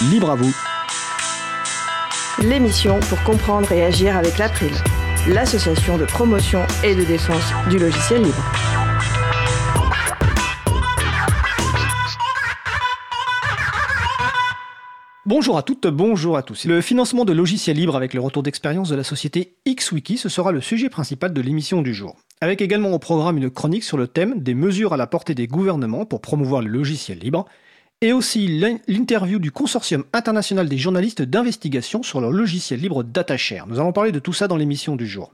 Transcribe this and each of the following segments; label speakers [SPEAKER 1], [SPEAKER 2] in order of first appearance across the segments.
[SPEAKER 1] libre à vous.
[SPEAKER 2] L'émission pour comprendre et agir avec l'April, l'association de promotion et de défense du logiciel libre.
[SPEAKER 1] Bonjour à toutes, bonjour à tous. Le financement de logiciels libres avec le retour d'expérience de la société XWiki, ce sera le sujet principal de l'émission du jour. Avec également au programme une chronique sur le thème des mesures à la portée des gouvernements pour promouvoir le logiciel libre, et aussi l'interview du Consortium international des journalistes d'investigation sur le logiciel libre DataShare. Nous allons parler de tout ça dans l'émission du jour.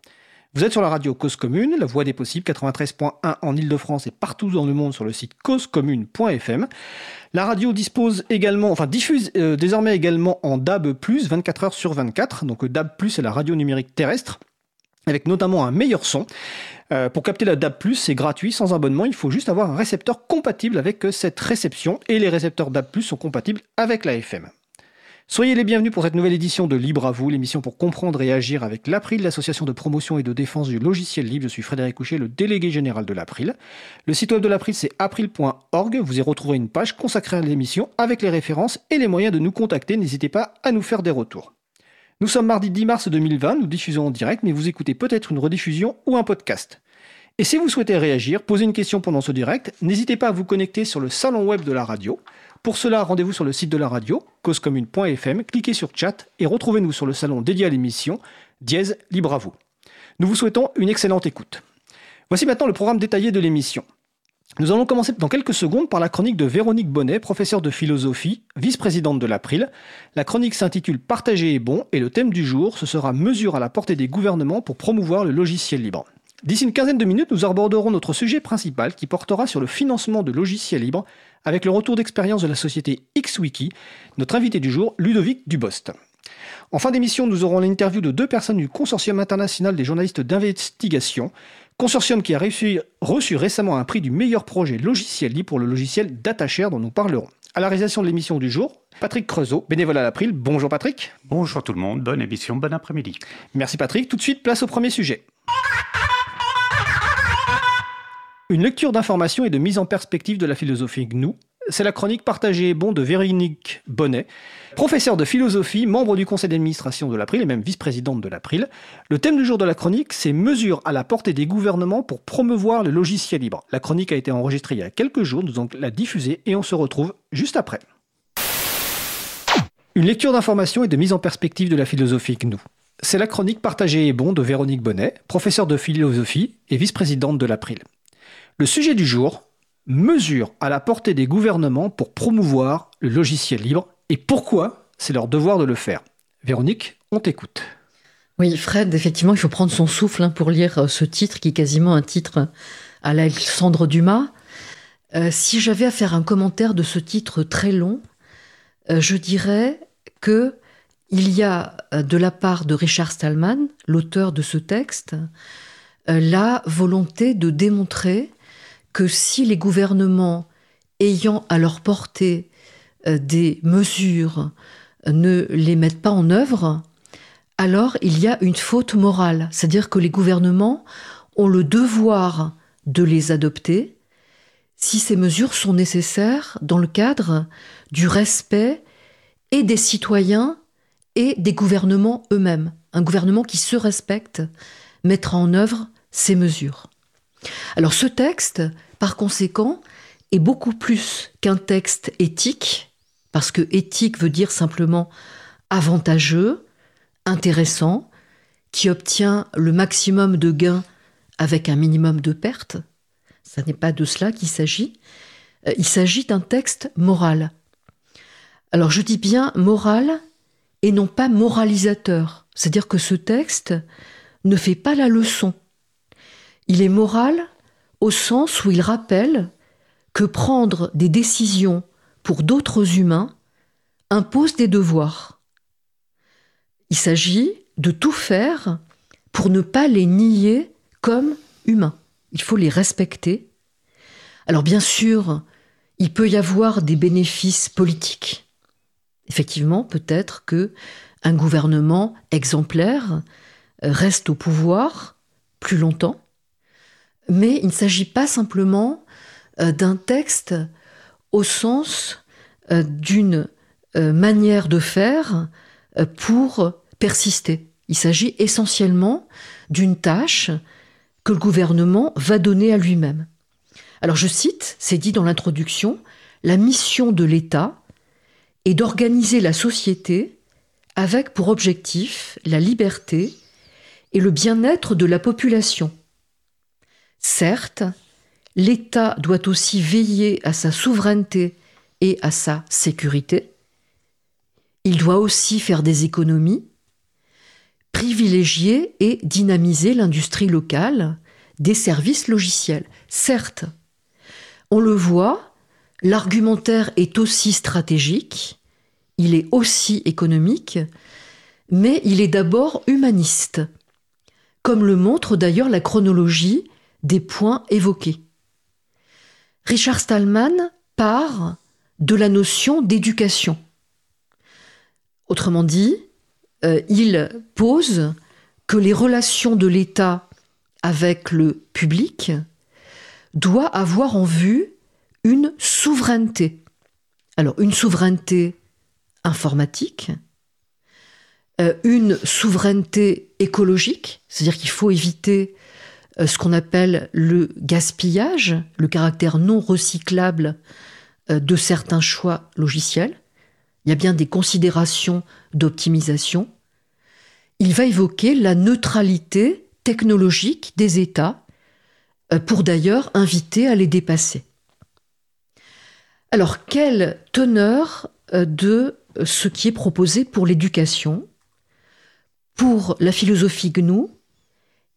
[SPEAKER 1] Vous êtes sur la radio Cause Commune, la voix des possibles, 93.1 en Ile-de-France et partout dans le monde sur le site causecommune.fm. La radio dispose également, enfin diffuse euh, désormais également en DAB+, 24 heures sur 24. Donc DAB+, c'est la radio numérique terrestre, avec notamment un meilleur son. Euh, pour capter la DAB+, c'est gratuit, sans abonnement. Il faut juste avoir un récepteur compatible avec euh, cette réception. Et les récepteurs DAB+, sont compatibles avec la FM. Soyez les bienvenus pour cette nouvelle édition de Libre à vous, l'émission pour comprendre et agir avec l'April, l'association de promotion et de défense du logiciel libre. Je suis Frédéric Couchet, le délégué général de l'April. Le site web de l'April, c'est april.org. Vous y retrouverez une page consacrée à l'émission avec les références et les moyens de nous contacter. N'hésitez pas à nous faire des retours. Nous sommes mardi 10 mars 2020, nous diffusons en direct, mais vous écoutez peut-être une rediffusion ou un podcast. Et si vous souhaitez réagir, poser une question pendant ce direct, n'hésitez pas à vous connecter sur le salon web de la radio. Pour cela, rendez-vous sur le site de la radio, causecommune.fm, cliquez sur chat et retrouvez-nous sur le salon dédié à l'émission, dièse libre à vous. Nous vous souhaitons une excellente écoute. Voici maintenant le programme détaillé de l'émission. Nous allons commencer dans quelques secondes par la chronique de Véronique Bonnet, professeure de philosophie, vice-présidente de l'April. La chronique s'intitule Partager est bon et le thème du jour, ce sera Mesures à la portée des gouvernements pour promouvoir le logiciel libre. D'ici une quinzaine de minutes, nous aborderons notre sujet principal qui portera sur le financement de logiciels libres avec le retour d'expérience de la société XWiki, notre invité du jour, Ludovic Dubost. En fin d'émission, nous aurons l'interview de deux personnes du Consortium international des journalistes d'investigation, consortium qui a reçu récemment un prix du meilleur projet logiciel libre pour le logiciel DataShare dont nous parlerons. À la réalisation de l'émission du jour, Patrick Creusot, bénévole à l'April. Bonjour Patrick.
[SPEAKER 3] Bonjour tout le monde, bonne émission, bon après-midi.
[SPEAKER 1] Merci Patrick. Tout de suite, place au premier sujet. Une lecture d'information et de mise en perspective de la philosophie GNU. C'est la chronique partagée et bon de Véronique Bonnet, professeure de philosophie, membre du conseil d'administration de l'April et même vice-présidente de l'April. Le thème du jour de la chronique, c'est Mesures à la portée des gouvernements pour promouvoir le logiciel libre. La chronique a été enregistrée il y a quelques jours, nous allons la diffuser et on se retrouve juste après. Une lecture d'information et de mise en perspective de la philosophie GNU. C'est la chronique partagée et bon de Véronique Bonnet, professeure de philosophie et vice-présidente de l'April. Le sujet du jour, mesures à la portée des gouvernements pour promouvoir le logiciel libre et pourquoi c'est leur devoir de le faire. Véronique, on t'écoute.
[SPEAKER 4] Oui, Fred, effectivement, il faut prendre son souffle hein, pour lire euh, ce titre qui est quasiment un titre à l'Alexandre Dumas. Euh, si j'avais à faire un commentaire de ce titre très long, euh, je dirais que il y a de la part de Richard Stallman, l'auteur de ce texte, la volonté de démontrer que si les gouvernements ayant à leur portée euh, des mesures ne les mettent pas en œuvre, alors il y a une faute morale, c'est-à-dire que les gouvernements ont le devoir de les adopter si ces mesures sont nécessaires dans le cadre du respect et des citoyens et des gouvernements eux-mêmes. Un gouvernement qui se respecte mettra en œuvre ces mesures. Alors ce texte, par conséquent, est beaucoup plus qu'un texte éthique, parce que éthique veut dire simplement avantageux, intéressant, qui obtient le maximum de gains avec un minimum de pertes. Ce n'est pas de cela qu'il s'agit. Euh, il s'agit d'un texte moral. Alors je dis bien moral et non pas moralisateur. C'est-à-dire que ce texte ne fait pas la leçon. Il est moral au sens où il rappelle que prendre des décisions pour d'autres humains impose des devoirs. Il s'agit de tout faire pour ne pas les nier comme humains. Il faut les respecter. Alors bien sûr, il peut y avoir des bénéfices politiques. Effectivement, peut-être que un gouvernement exemplaire reste au pouvoir plus longtemps mais il ne s'agit pas simplement euh, d'un texte au sens euh, d'une manière de faire pour persister. Il s'agit essentiellement d'une tâche que le gouvernement va donner à lui-même. Alors je cite, c'est dit dans l'introduction, la mission de l'État est d'organiser la société avec pour objectif la liberté et le bien-être de la population. Certes, l'État doit aussi veiller à sa souveraineté et à sa sécurité. Il doit aussi faire des économies, privilégier et dynamiser l'industrie locale des services logiciels. Certes, on le voit, l'argumentaire est aussi stratégique, il est aussi économique, mais il est d'abord humaniste, comme le montre d'ailleurs la chronologie des points évoqués. Richard Stallman part de la notion d'éducation. Autrement dit, euh, il pose que les relations de l'État avec le public doivent avoir en vue une souveraineté. Alors une souveraineté informatique, euh, une souveraineté écologique, c'est-à-dire qu'il faut éviter ce qu'on appelle le gaspillage, le caractère non recyclable de certains choix logiciels. Il y a bien des considérations d'optimisation il va évoquer la neutralité technologique des États, euh, pour d'ailleurs inviter à les dépasser. Alors, quelle teneur euh, de ce qui est proposé pour l'éducation? Pour la philosophie GNU,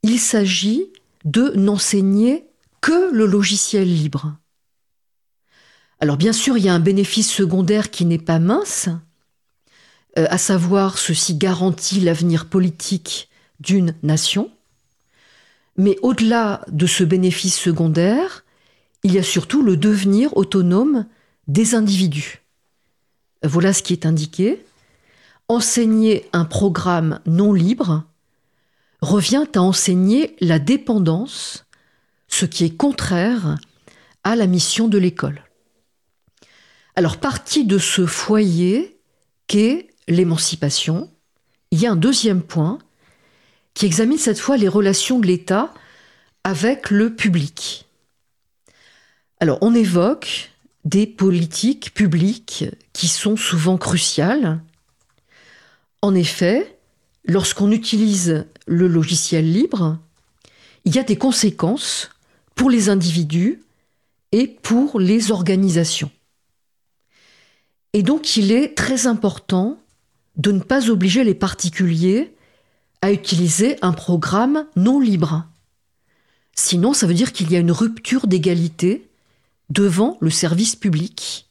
[SPEAKER 4] il s'agit de n'enseigner que le logiciel libre. Alors bien sûr, il y a un bénéfice secondaire qui n'est pas mince, euh, à savoir ceci garantit l'avenir politique d'une nation. Mais au-delà de ce bénéfice secondaire, il y a surtout le devenir autonome des individus. Voilà ce qui est indiqué. Enseigner un programme non libre revient à enseigner la dépendance, ce qui est contraire à la mission de l'école. Alors, partie de ce foyer qu'est l'émancipation, il y a un deuxième point qui examine cette fois les relations de l'État avec le public. Alors on évoque des politiques publiques qui sont souvent cruciales. En effet, lorsqu'on utilise le logiciel libre, il y a des conséquences pour les individus et pour les organisations. Et donc il est très important de ne pas obliger les particuliers à utiliser un programme non libre. Sinon, ça veut dire qu'il y a une rupture d'égalité devant le service public.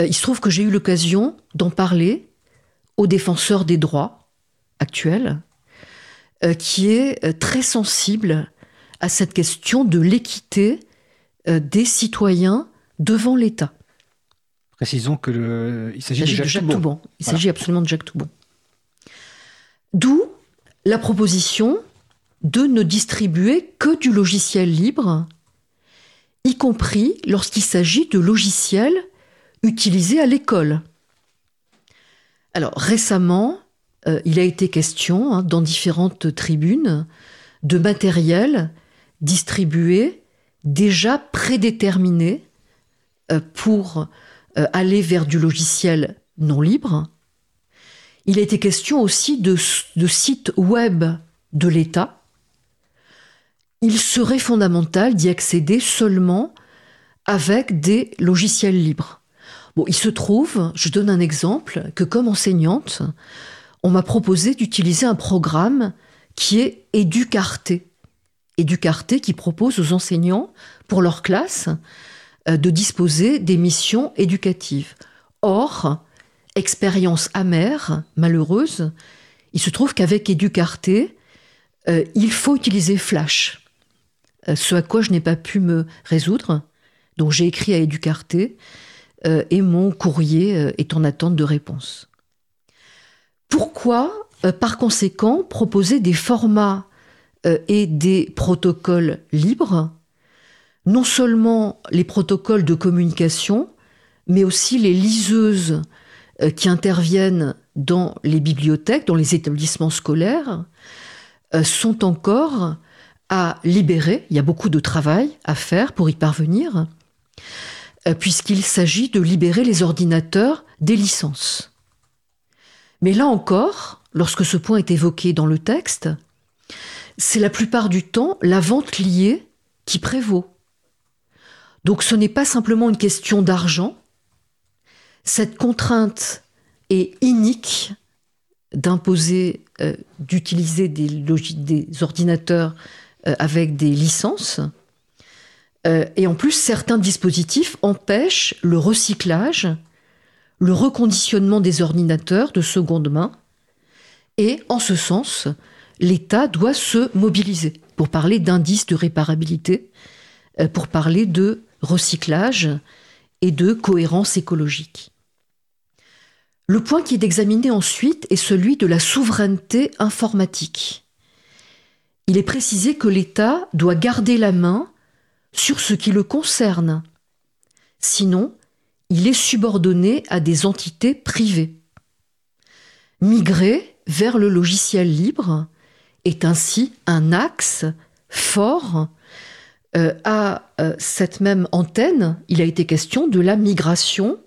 [SPEAKER 4] Euh, il se trouve que j'ai eu l'occasion d'en parler aux défenseurs des droits actuels, qui est euh, très sensible à cette question de l'équité des citoyens devant l'État.
[SPEAKER 1] Précisons que il s'agit
[SPEAKER 4] de Jacques, Toubon. Il s'agit absolument de Jacques Toubon. D'où la proposition de ne distribuer que du logiciel libre, y compris lorsqu'il s'agit de logiciels utilisés à l'école. Alors récemment, euh, il a été question hein, dans différentes tribunes de matériel distribué déjà prédéterminé euh, pour euh, aller vers du logiciel non libre. Il a été question aussi de, sites web de l'État. Il serait fondamental d'y accéder seulement avec des logiciels libres. Il se trouve, je donne un exemple, que comme enseignante, on m'a proposé d'utiliser un programme qui est Educarté. Educarté qui propose aux enseignants, pour leur classe, euh, de disposer des missions éducatives. Or, expérience amère, malheureuse, il se trouve qu'avec Educarté, euh, il faut utiliser Flash. Euh, ce à quoi je n'ai pas pu me résoudre. Donc j'ai écrit à Educarté et mon courrier est en attente de réponse. Pourquoi, par conséquent, proposer des formats et des protocoles libres? Non seulement les protocoles de communication, mais aussi les liseuses euh, qui interviennent dans les bibliothèques, dans les établissements scolaires, euh, sont encore à libérer. Il y a beaucoup de travail à faire pour y parvenir, euh, puisqu'il s'agit de libérer les ordinateurs des licences. Mais là encore, lorsque ce point est évoqué dans le texte, c'est la plupart du temps la vente liée qui prévaut. Donc ce n'est pas simplement une question d'argent. Cette contrainte est inique d'imposer, euh, d'utiliser des, ordinateurs euh, avec des licences. Euh, et en plus, certains dispositifs empêchent le recyclage, le reconditionnement des ordinateurs de seconde main. Et en ce sens, l'État doit se mobiliser pour parler d'indices de réparabilité, pour parler de recyclage et de cohérence écologique. Le point qui est examiné ensuite est celui de la souveraineté informatique. Il est précisé que l'État doit garder la main sur ce qui le concerne. Sinon, il est subordonné à des entités privées. Migrer vers le logiciel libre est ainsi un axe fort euh, à euh, cette même antenne, il a été question de la migration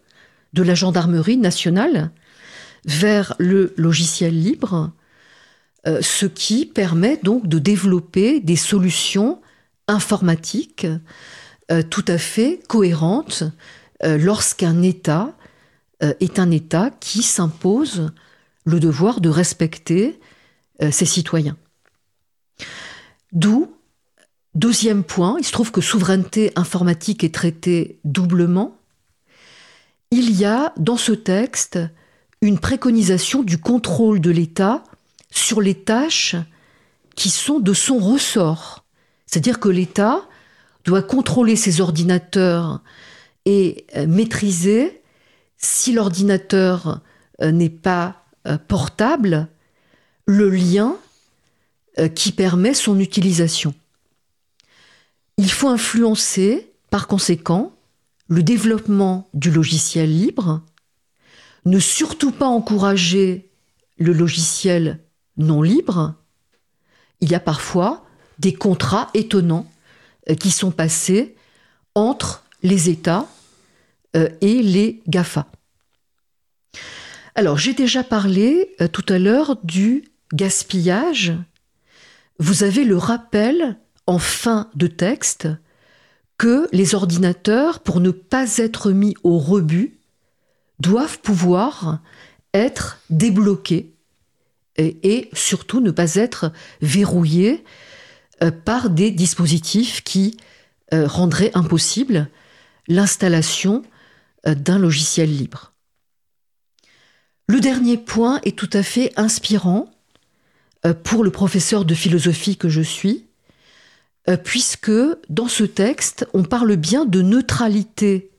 [SPEAKER 4] de la gendarmerie nationale vers le logiciel libre, euh, ce qui permet donc de développer des solutions informatiques tout à fait cohérentes lorsqu'un État est un État qui s'impose le devoir de respecter ses citoyens. D'où Deuxième point, il se trouve que souveraineté informatique est traitée doublement. Il y a dans ce texte une préconisation du contrôle de l'État sur les tâches qui sont de son ressort. C'est-à-dire que l'État doit contrôler ses ordinateurs et euh, maîtriser si l'ordinateur euh, n'est pas euh, portable, le lien qui permet son utilisation. Il faut influencer, par conséquent, le développement du logiciel libre, ne surtout pas encourager le logiciel non libre. Il y a parfois des contrats étonnants qui sont passés entre les États euh, et les GAFA. Alors, j'ai déjà parlé euh, tout à l'heure du gaspillage. Vous avez le rappel en fin de texte que les ordinateurs, pour ne pas être mis au rebut, doivent pouvoir être débloqués et, surtout ne pas être verrouillés euh, par des dispositifs qui rendraient impossible l'installation d'un logiciel libre. Le dernier point est tout à fait inspirant pour le professeur de philosophie que je suis, euh, puisque dans ce texte, on parle bien de neutralité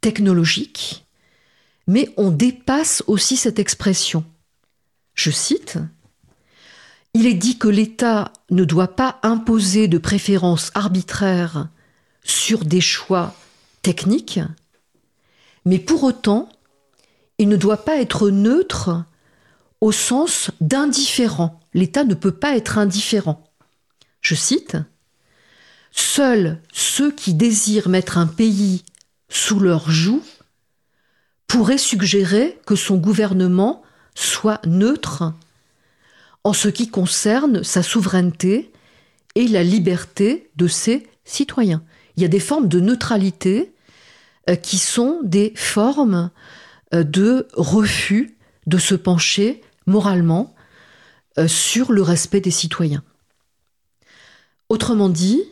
[SPEAKER 4] technologique, mais on dépasse aussi cette expression. Je cite, Il est dit que l'État ne doit pas imposer de préférences arbitraires sur des choix techniques, mais pour autant, il ne doit pas être neutre au sens d'indifférent. L'État ne peut pas être indifférent. Je cite, Seuls ceux qui désirent mettre un pays sous leur joug pourraient suggérer que son gouvernement soit neutre en ce qui concerne sa souveraineté et la liberté de ses citoyens. Il y a des formes de neutralité qui sont des formes euh, de refus de se pencher moralement euh, sur le respect des citoyens. Autrement dit,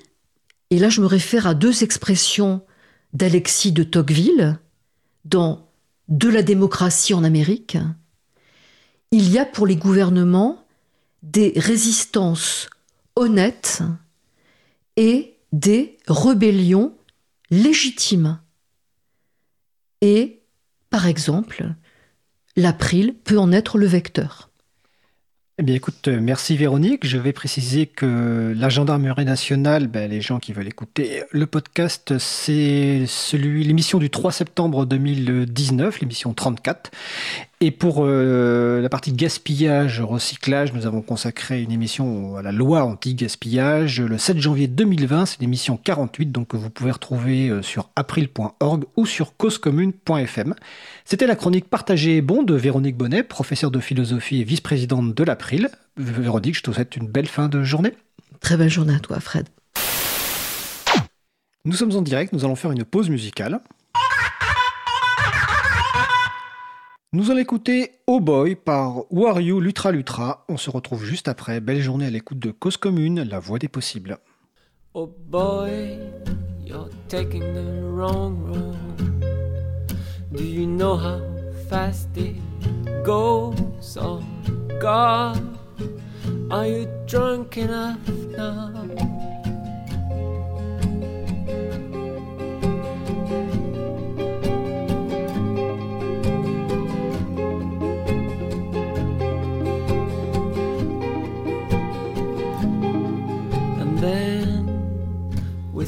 [SPEAKER 4] et là, je me réfère à deux expressions d'Alexis de Tocqueville dans De la démocratie en Amérique. Il y a pour les gouvernements des résistances honnêtes et des rébellions légitimes. Et, par exemple, l'April peut en être le vecteur.
[SPEAKER 1] Eh bien, écoute, euh, merci Véronique. Je vais préciser que la gendarmerie nationale, ben, les gens qui veulent écouter le podcast, c'est celui, l'émission du 3 septembre 2019, l'émission 34. Et pour euh, la partie gaspillage, recyclage, nous avons consacré une émission à la loi anti-gaspillage le 7 janvier 2020. C'est l'émission 48, donc que vous pouvez retrouver euh, sur april.org ou sur causecommune.fm. C'était la chronique Partagée et bon de Véronique Bonnet, professeure de philosophie et vice-présidente de l'April. Véronique, je te souhaite une belle fin de journée.
[SPEAKER 4] Très belle journée à toi, Fred.
[SPEAKER 1] Nous sommes en direct, nous allons faire une pause musicale. Nous allons écouter Oh Boy par Wario Lutra Lutra. On se retrouve juste après. Belle journée à l'écoute de Cause Commune, la voix des possibles.
[SPEAKER 5] Oh boy, you're taking the wrong road. Do you know how fast it goes? Oh God, are you drunk enough now?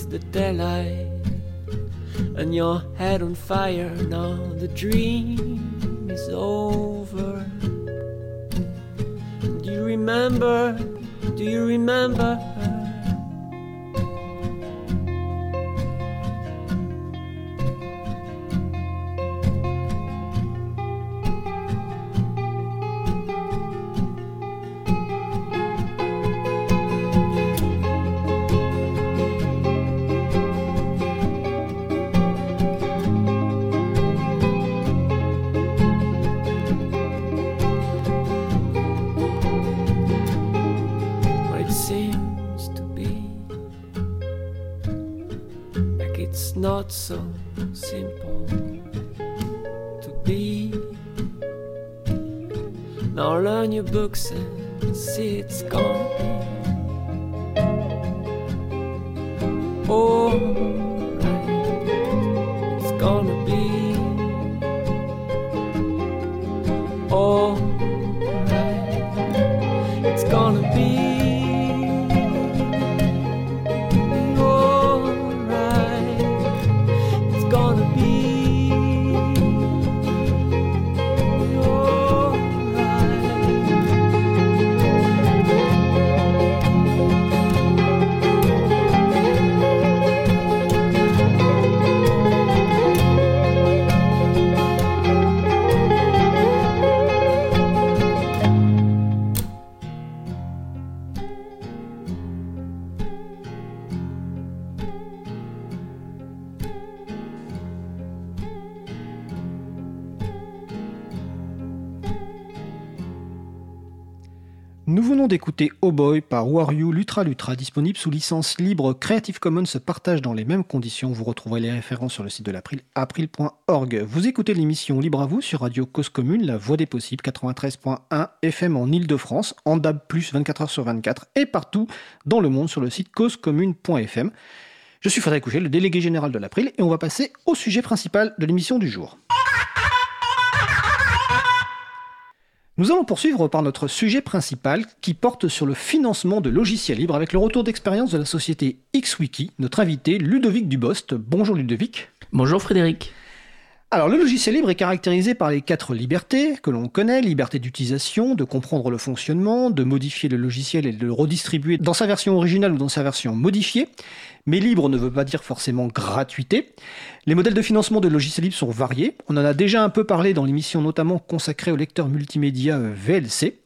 [SPEAKER 5] The daylight and your head on fire. Now the dream is over. Do you remember? Do you remember? It's not so simple to be. Now learn your books and see it's gone. Oh. Oh.
[SPEAKER 1] d'écouter Oh Boy par Wario Lutra Lutra, disponible sous licence libre Creative Commons se partage dans les mêmes conditions. Vous retrouverez les références sur le site de l'April, april.org. Vous écoutez l'émission Libre à vous sur Radio Cause Commune, la voix des possibles, 93.1 FM en Ile-de-France, en DAB+, 24h sur 24 et partout dans le monde sur le site causecommune.fm. Je suis Frédéric Couchet, le délégué général de l'April, et on va passer au sujet principal de l'émission du jour. Nous allons poursuivre par notre sujet principal qui porte sur le financement de logiciels libres avec le retour d'expérience de la société XWiki, notre invité Ludovic Dubost. Bonjour Ludovic.
[SPEAKER 6] Bonjour Frédéric.
[SPEAKER 1] Alors le logiciel libre est caractérisé par les quatre libertés que l'on connaît, liberté d'utilisation, de comprendre le fonctionnement, de modifier le logiciel et de le redistribuer dans sa version originale ou dans sa version modifiée, mais libre ne veut pas dire forcément gratuité. Les modèles de financement de logiciels libres sont variés. On en a déjà un peu parlé dans l'émission notamment consacrée au lecteur multimédia euh, VLC.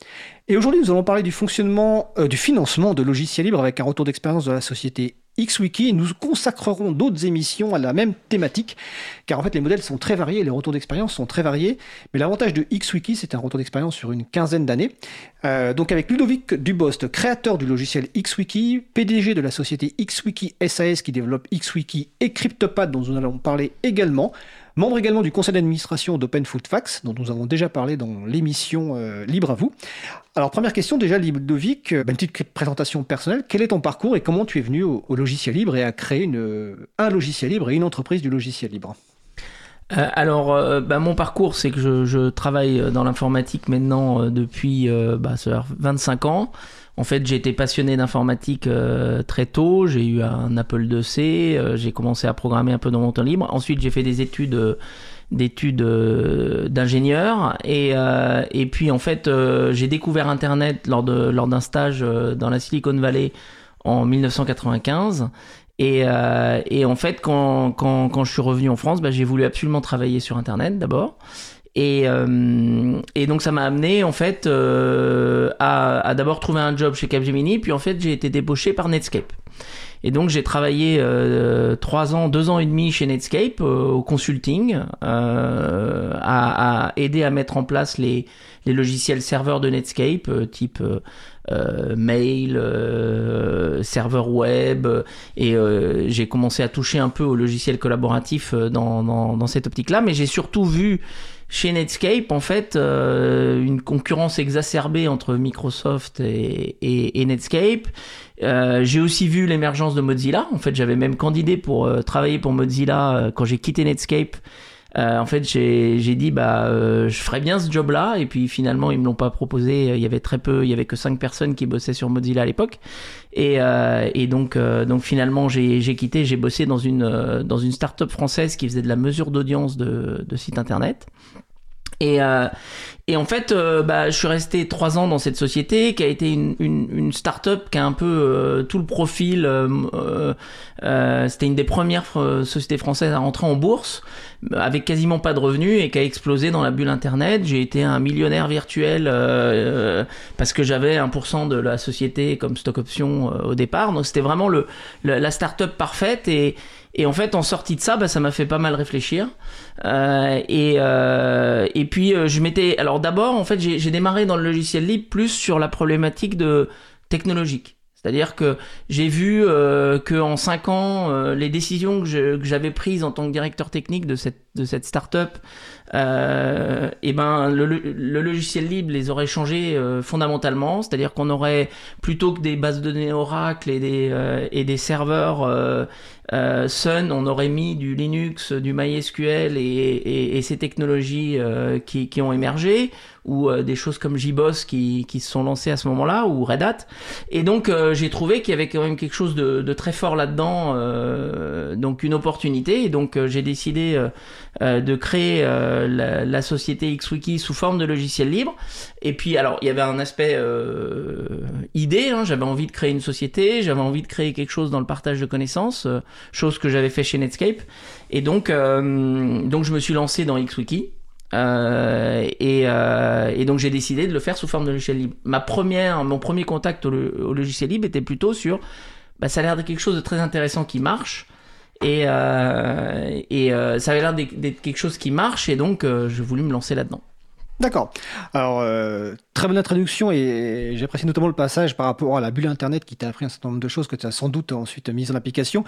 [SPEAKER 1] Et aujourd'hui, nous allons parler du fonctionnement, euh, du financement de logiciels libres avec un retour d'expérience de la société XWiki nous consacrerons d'autres émissions à la même thématique, car en fait les modèles sont très variés, les retours d'expérience sont très variés, mais l'avantage de XWiki c'est un retour d'expérience sur une quinzaine d'années. Euh, donc avec Ludovic Dubost, créateur du logiciel XWiki, PDG de la société XWiki SAS qui développe XWiki et CryptoPad dont nous allons parler également, membre également du conseil d'administration d'Open Food Facts, dont nous avons déjà parlé dans l'émission euh, Libre à vous. Alors première question déjà, Ludovic, euh, une petite présentation personnelle, quel est ton parcours et comment tu es venu au, logiciel libre et à créer une, un logiciel libre et une entreprise du logiciel libre?
[SPEAKER 6] Euh, alors, bah, mon parcours, c'est que je, travaille dans l'informatique maintenant depuis bah, 25 ans. En fait, j'ai été passionné d'informatique euh, très tôt. J'ai eu un Apple IIc. Euh, j'ai commencé à programmer un peu dans mon temps libre. Ensuite, j'ai fait des études euh, d'études euh, d'ingénieur et, euh, et puis en fait euh, j'ai découvert internet lors de lors d'un stage dans la Silicon Valley en 1995 et, et en fait quand, quand, quand, je suis revenu en France bah, j'ai voulu absolument travailler sur internet d'abord. Et, et donc ça m'a amené en fait à, à d'abord trouver un job chez Capgemini puis en fait j'ai été débauché par Netscape. Et donc j'ai travaillé euh, trois ans, deux ans et demi chez Netscape euh, au consulting, euh, à, aider à mettre en place les, les logiciels serveurs de Netscape, euh, type euh, mail, serveur web, et j'ai commencé à toucher un peu au logiciel collaboratif dans, dans, dans cette optique-là, mais j'ai surtout vu chez Netscape, en fait, euh, une concurrence exacerbée entre Microsoft et, et, et Netscape. Euh, j'ai aussi vu l'émergence de Mozilla. En fait, j'avais même candidé pour euh, travailler pour Mozilla euh, quand j'ai quitté Netscape. Euh, en fait, j'ai dit bah je ferais bien ce job-là et puis finalement ils me l'ont pas proposé. Il y avait très peu, il y avait que cinq personnes qui bossaient sur Mozilla à l'époque et, et donc donc finalement j'ai quitté. J'ai bossé dans une dans une start-up française qui faisait de la mesure d'audience de, de sites internet. Et, euh, et en fait, euh, bah, je suis resté trois ans dans cette société qui a été une, une, une start-up qui a un peu euh, tout le profil. Euh, euh, C'était une des premières sociétés françaises à rentrer en bourse avec quasiment pas de revenus et qui a explosé dans la bulle Internet. J'ai été un millionnaire virtuel parce que j'avais 1% de la société comme stock option au départ. Donc c'était vraiment le, le, la start-up parfaite et et en fait, en sortie de ça, bah, ça m'a fait pas mal réfléchir. Euh, et, euh, et puis, euh, je m'étais. Alors, d'abord, en fait, j'ai démarré dans le logiciel libre plus sur la problématique de technologique. C'est-à-dire que j'ai vu euh, que en cinq ans, les décisions que j'avais prises en tant que directeur technique de cette de cette startup, et eh ben le, le, logiciel libre les aurait changés euh, fondamentalement. C'est-à-dire qu'on aurait plutôt que des bases de données Oracle et des et des serveurs Sun, on aurait mis du Linux, du MySQL et, et, et ces technologies qui, qui ont émergé ou euh, des choses comme JBoss qui, qui se sont lancées à ce moment-là, ou Red Hat. Et donc euh, j'ai trouvé qu'il y avait quand même quelque chose de, de très fort là-dedans, euh, donc une opportunité. Et donc j'ai décidé de créer la, la, société XWiki sous forme de logiciel libre. Et puis alors il y avait un aspect idée, hein, j'avais envie de créer une société, j'avais envie de créer quelque chose dans le partage de connaissances, chose que j'avais fait chez Netscape. Et donc, donc je me suis lancé dans XWiki. Euh, et, euh, et, donc j'ai décidé de le faire sous forme de logiciel libre. Ma première, mon premier contact au, logiciel libre était plutôt sur, bah, ça a l'air de quelque chose de très intéressant qui marche. Et, euh, et euh, ça avait l'air d'être quelque chose qui marche, et donc euh, je voulais me lancer là-dedans.
[SPEAKER 1] D'accord. Alors, euh, très bonne introduction et j'apprécie notamment le passage par rapport à la bulle Internet qui t'a appris un certain nombre de choses que tu as sans doute ensuite mises en application.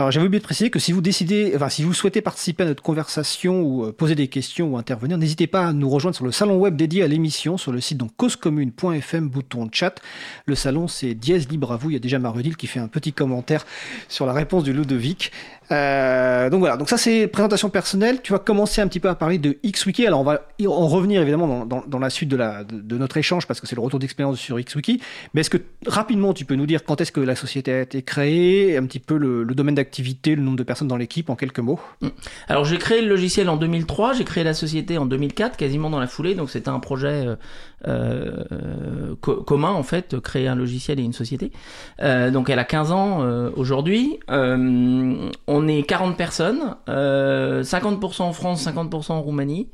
[SPEAKER 1] Alors, j'avais oublié de préciser que si vous décidez, enfin, si vous souhaitez participer à notre conversation ou euh, poser des questions ou intervenir, n'hésitez pas à nous rejoindre sur le salon web dédié à l'émission sur le site donc causecommune.fm, bouton chat. Le salon, c'est Dièse Libre à vous. Il y a déjà Marudil qui fait un petit commentaire sur la réponse du Ludovic. Euh, donc voilà, donc ça c'est présentation personnelle. Tu vas commencer un petit peu à parler de XWiki. Alors on va en revenir évidemment dans, la suite de, notre échange parce que c'est le retour d'expérience sur XWiki. Mais est-ce que rapidement tu peux nous dire quand est-ce que la société a été créée, un petit peu le, le domaine d'activité, le nombre de personnes dans l'équipe en quelques mots?
[SPEAKER 6] Mm. Alors j'ai créé le logiciel en 2003, j'ai créé la société en 2004, quasiment dans la foulée. Donc c'était un projet euh, co commun en fait, créer un logiciel et une société. Euh, donc elle a 15 ans euh, aujourd'hui. Euh, on est 40 personnes, 50% en France, 50% en Roumanie.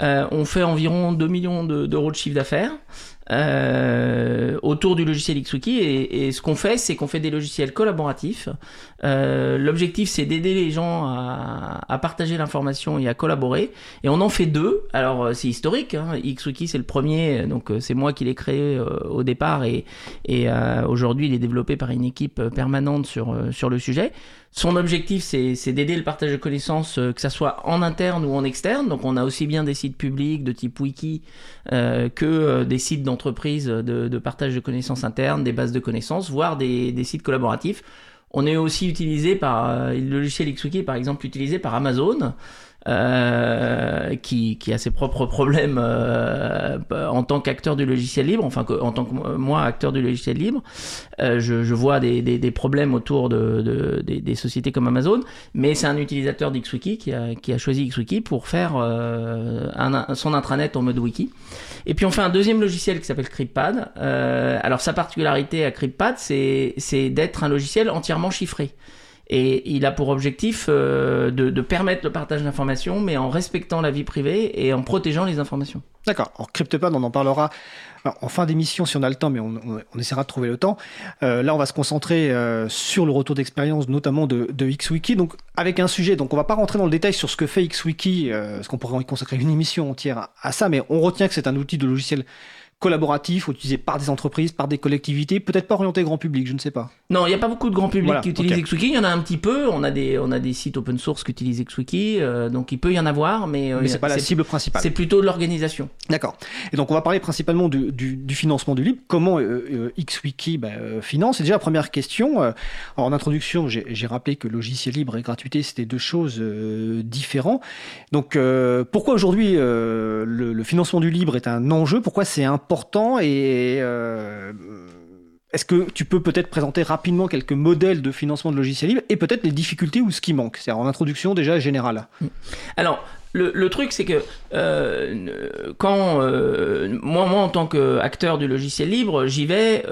[SPEAKER 6] on fait environ 2 millions d'euros de, de chiffre d'affaires euh, autour du logiciel XWiki. Et, et ce qu'on fait, c'est qu'on fait des logiciels collaboratifs. Euh, L'objectif, c'est d'aider les gens à, à partager l'information et à collaborer. Et on en fait deux. Alors, euh, c'est historique. Hein. XWiki, c'est le premier. Donc, euh, c'est moi qui l'ai créé euh, au départ. Et, et aujourd'hui, il est développé par une équipe permanente sur, sur le sujet. Son objectif, c'est d'aider le partage de connaissances, que ça soit en interne ou en externe. Donc, on a aussi bien des sites publics de type wiki que des sites d'entreprise de, partage de connaissances internes, des bases de connaissances, voire des, des sites collaboratifs. On est aussi utilisé par euh, le logiciel XWiki, par exemple, utilisé par Amazon. Euh, qui, qui, a ses propres problèmes euh, en tant qu'acteur du logiciel libre, enfin en tant que moi acteur du logiciel libre, euh, je, je, vois des, des, des, problèmes autour de, de des, des, sociétés comme Amazon, mais c'est un utilisateur d'XWiki qui a, qui a choisi XWiki pour faire euh, un, son intranet en mode wiki. Et puis on fait un deuxième logiciel qui s'appelle CryptPad. Euh, alors sa particularité à CryptPad, c'est d'être un logiciel entièrement chiffré. Et il a pour objectif euh, de, permettre le partage d'informations, mais en respectant la vie privée et en protégeant les informations.
[SPEAKER 1] D'accord. Alors CryptPad, on en parlera en fin d'émission si on a le temps, mais on, essaiera de trouver le temps. Euh, là, on va se concentrer euh, sur le retour d'expérience, notamment de, de, XWiki. Donc, avec un sujet, donc on va pas rentrer dans le détail sur ce que fait XWiki, parce qu'on pourrait y consacrer une émission entière à ça, mais on retient que c'est un outil de logiciel collaboratif, utilisé par des entreprises, par des collectivités, peut-être pas orienté grand public, je ne sais pas.
[SPEAKER 6] Non, il n'y a pas beaucoup de grand public voilà, qui utilise okay. XWiki, il y en a un petit peu, on a des, on a des sites open source qui utilisent XWiki, euh, donc il peut y en avoir, mais...
[SPEAKER 1] Euh, mais c'est pas la cible principale.
[SPEAKER 6] C'est plutôt de l'organisation.
[SPEAKER 1] D'accord. Et donc on va parler principalement du, du, du financement du libre, comment euh, XWiki bah, finance? Et déjà, première question, alors, en introduction, j'ai rappelé que logiciel libre et gratuité, c'était deux choses différentes. Donc pourquoi aujourd'hui le, le financement du libre est un enjeu? Pourquoi c'est important important et euh, est-ce que tu peux peut-être présenter rapidement quelques modèles de financement de logiciels libres et peut-être les difficultés ou ce qui manque? C'est en introduction déjà générale.
[SPEAKER 6] Alors, le, truc, c'est que euh, quand euh, moi, moi, en tant qu'acteur du logiciel libre, j'y vais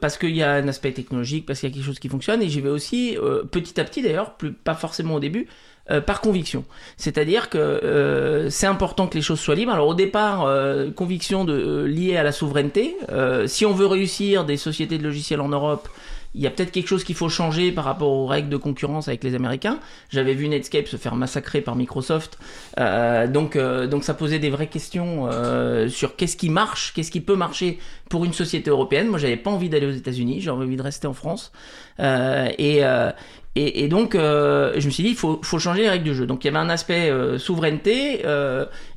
[SPEAKER 6] parce qu'il y a un aspect technologique, parce qu'il y a quelque chose qui fonctionne, et j'y vais aussi petit à petit d'ailleurs, pas forcément au début, euh, par conviction. C'est-à-dire que euh, c'est important que les choses soient libres. Alors au départ, euh, conviction de, euh, liée à la souveraineté. Euh, si on veut réussir des sociétés de logiciels en Europe, il y a peut-être quelque chose qu'il faut changer par rapport aux règles de concurrence avec les Américains. J'avais vu Netscape se faire massacrer par Microsoft, euh, donc euh, donc ça posait des vraies questions euh, sur qu'est-ce qui marche, qu'est-ce qui peut marcher pour une société européenne. Moi, j'avais pas envie d'aller aux États-Unis, j'avais envie de rester en France, et et, donc, je me suis dit, il faut, faut, changer les règles du jeu. Donc, il y avait un aspect souveraineté.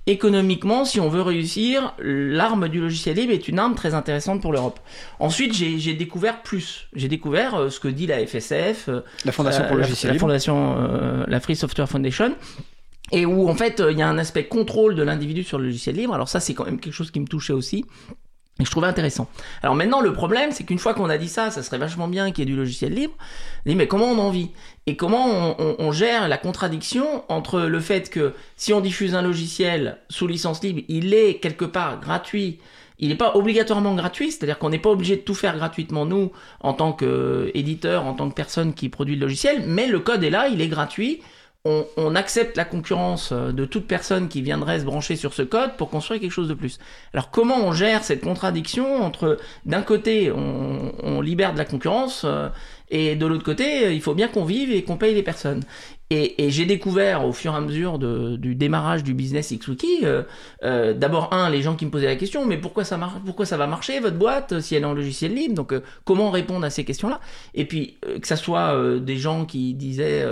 [SPEAKER 6] Euh, économiquement, si on veut réussir, l'arme du logiciel libre est une arme très intéressante pour l'Europe. Ensuite, j'ai découvert plus. J'ai découvert euh, ce que dit la FSF,
[SPEAKER 1] la Fondation pour le logiciel
[SPEAKER 6] la,
[SPEAKER 1] libre,
[SPEAKER 6] la fondation, la Free Software Foundation. Et où en fait il y a un aspect contrôle de l'individu sur le logiciel libre. Alors ça c'est quand même quelque chose qui me touchait aussi. Et je trouvais intéressant. Alors maintenant, le problème, c'est qu'une fois qu'on a dit ça, ça serait vachement bien qu'il y ait du logiciel libre. On dit, mais comment on en vit? Et comment on, gère la contradiction entre le fait que si on diffuse un logiciel sous licence libre, il est quelque part gratuit, il n'est pas obligatoirement gratuit, c'est-à-dire qu'on n'est pas obligé de tout faire gratuitement, nous, en tant qu'éditeur, en tant que personne qui produit le logiciel, mais le code est là, il est gratuit, on, on, accepte la concurrence de toute personne qui viendrait se brancher sur ce code pour construire quelque chose de plus. Alors comment on gère cette contradiction entre d'un côté on, on, libère de la concurrence euh, et de l'autre côté il faut bien qu'on vive et qu'on paye les personnes? Et, j'ai découvert au fur et à mesure du démarrage du business XWiki, euh, euh, d'abord un, les gens qui me posaient la question, mais pourquoi ça marche, pourquoi ça va marcher votre boîte si elle est en logiciel libre Donc euh, comment répondre à ces questions-là? Et puis euh, que ça soit euh, des gens qui disaient,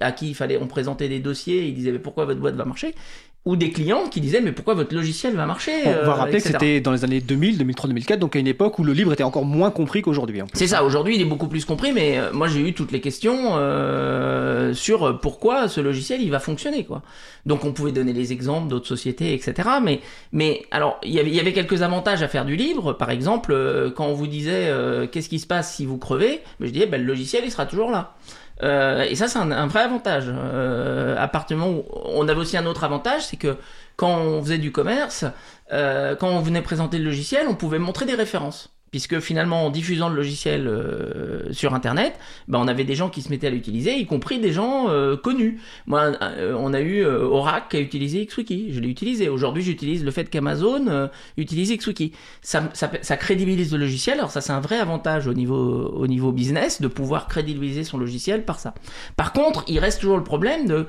[SPEAKER 6] à qui il fallait on présentait des dossiers, ils disaient mais pourquoi votre boîte va marcher? Ou des clients qui disaient mais pourquoi votre logiciel va marcher
[SPEAKER 1] On va rappeler que c'était dans les années 2000, 2003, 2004, donc à une époque où le libre était encore moins compris qu'aujourd'hui.
[SPEAKER 6] C'est ça, aujourd'hui il est beaucoup plus compris, mais euh, moi j'ai eu toutes les questions euh, sur pourquoi ce logiciel il va fonctionner quoi. Donc on pouvait donner les exemples d'autres sociétés, etc. Mais mais alors il y avait, il y avait quelques avantages à faire du libre, par exemple euh, quand on vous disait euh, qu'est-ce qui se passe si vous crevez, ben, je disais ben, le logiciel il sera toujours là. Euh, et ça, c'est un, vrai avantage. Euh, on avait aussi un autre avantage, c'est que quand on faisait du commerce, euh, quand on venait présenter le logiciel, on pouvait montrer des références puisque finalement en diffusant le logiciel euh, sur internet, ben, on avait des gens qui se mettaient à l'utiliser, y compris des gens euh, connus. Moi, euh, on a eu Oracle qui a utilisé XWiki, je l'ai utilisé. Aujourd'hui, j'utilise le fait qu'Amazon utilise XWiki. Ça, ça, ça, crédibilise le logiciel. Alors ça, c'est un vrai avantage au niveau au niveau business de pouvoir crédibiliser son logiciel par ça. Par contre, il reste toujours le problème de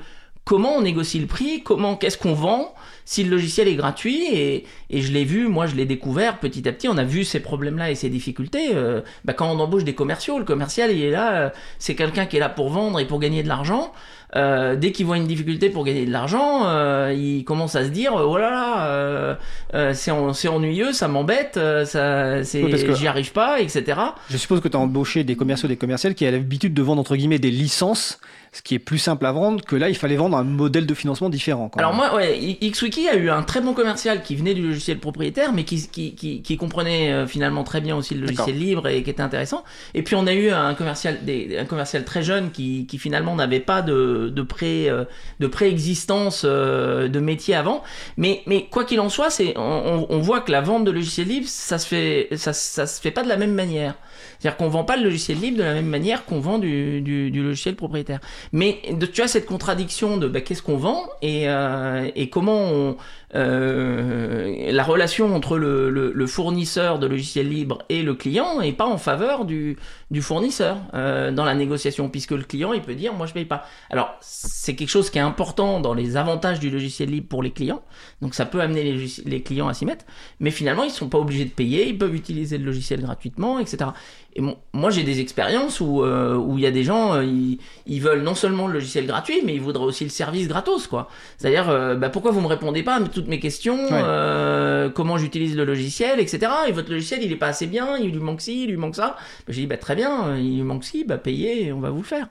[SPEAKER 6] comment on négocie le prix, comment, qu'est-ce qu'on vend, si le logiciel est gratuit, et, et je l'ai vu, moi je l'ai découvert petit à petit, on a vu ces problèmes-là et ces difficultés. Euh, bah, quand on embauche des commerciaux, le commercial il est là, euh, c'est quelqu'un qui est là pour vendre et pour gagner de l'argent. Euh, dès qu'ils voient une difficulté pour gagner de l'argent, euh, ils commencent à se dire oh là là, euh, euh, c'est en- c'est ennuyeux, ça m'embête, euh, ça, c'est,
[SPEAKER 1] Oui, parce que-
[SPEAKER 6] j'y arrive pas, etc.
[SPEAKER 1] Je suppose que tu as embauché des commerciaux, des commerciales qui avaient l'habitude de vendre entre guillemets des licences, ce qui est plus simple à vendre que là il fallait vendre un modèle de financement différent. quand
[SPEAKER 6] Alors
[SPEAKER 1] même.
[SPEAKER 6] moi, ouais, XWiki a eu un très bon commercial qui venait du logiciel propriétaire, mais qui, qui, qui, qui comprenait euh, finalement très bien aussi le logiciel libre et qui était intéressant. Et puis on a eu un commercial, des, un commercial très jeune qui, qui finalement n'avait pas de, de pré, euh, de préexistence euh, de métier avant. Mais, mais quoi qu'il en soit, c'est, on, voit que la vente de logiciels libres, ça se fait, ça, ça se fait pas de la même manière. C'est-à-dire qu'on vend pas le logiciel libre de la même manière qu'on vend du, du, logiciel propriétaire. Mais tu as cette contradiction de bah, qu'est-ce qu'on vend et, euh, et comment on, euh, la relation entre le, fournisseur de logiciels libres et le client est pas en faveur du, fournisseur euh, dans la négociation, puisque le client il peut dire moi je paye pas. Alors c'est quelque chose qui est important dans les avantages du logiciel libre pour les clients, donc ça peut amener les, clients à s'y mettre, mais finalement ils sont pas obligés de payer, ils peuvent utiliser le logiciel gratuitement, etc. Et moi j'ai des expériences où euh, où il y a des gens ils, veulent non seulement le logiciel gratuit, mais ils voudraient aussi le service gratos quoi. C'est-à-dire bah, pourquoi vous me répondez pas toutes mes questions, euh, comment j'utilise le logiciel, etc. Et votre logiciel il est pas assez bien, il lui manque ci, il lui manque ça. Bah, j'ai dit bah très bien, euh, il lui manque ci, bah payez, on va vous le faire.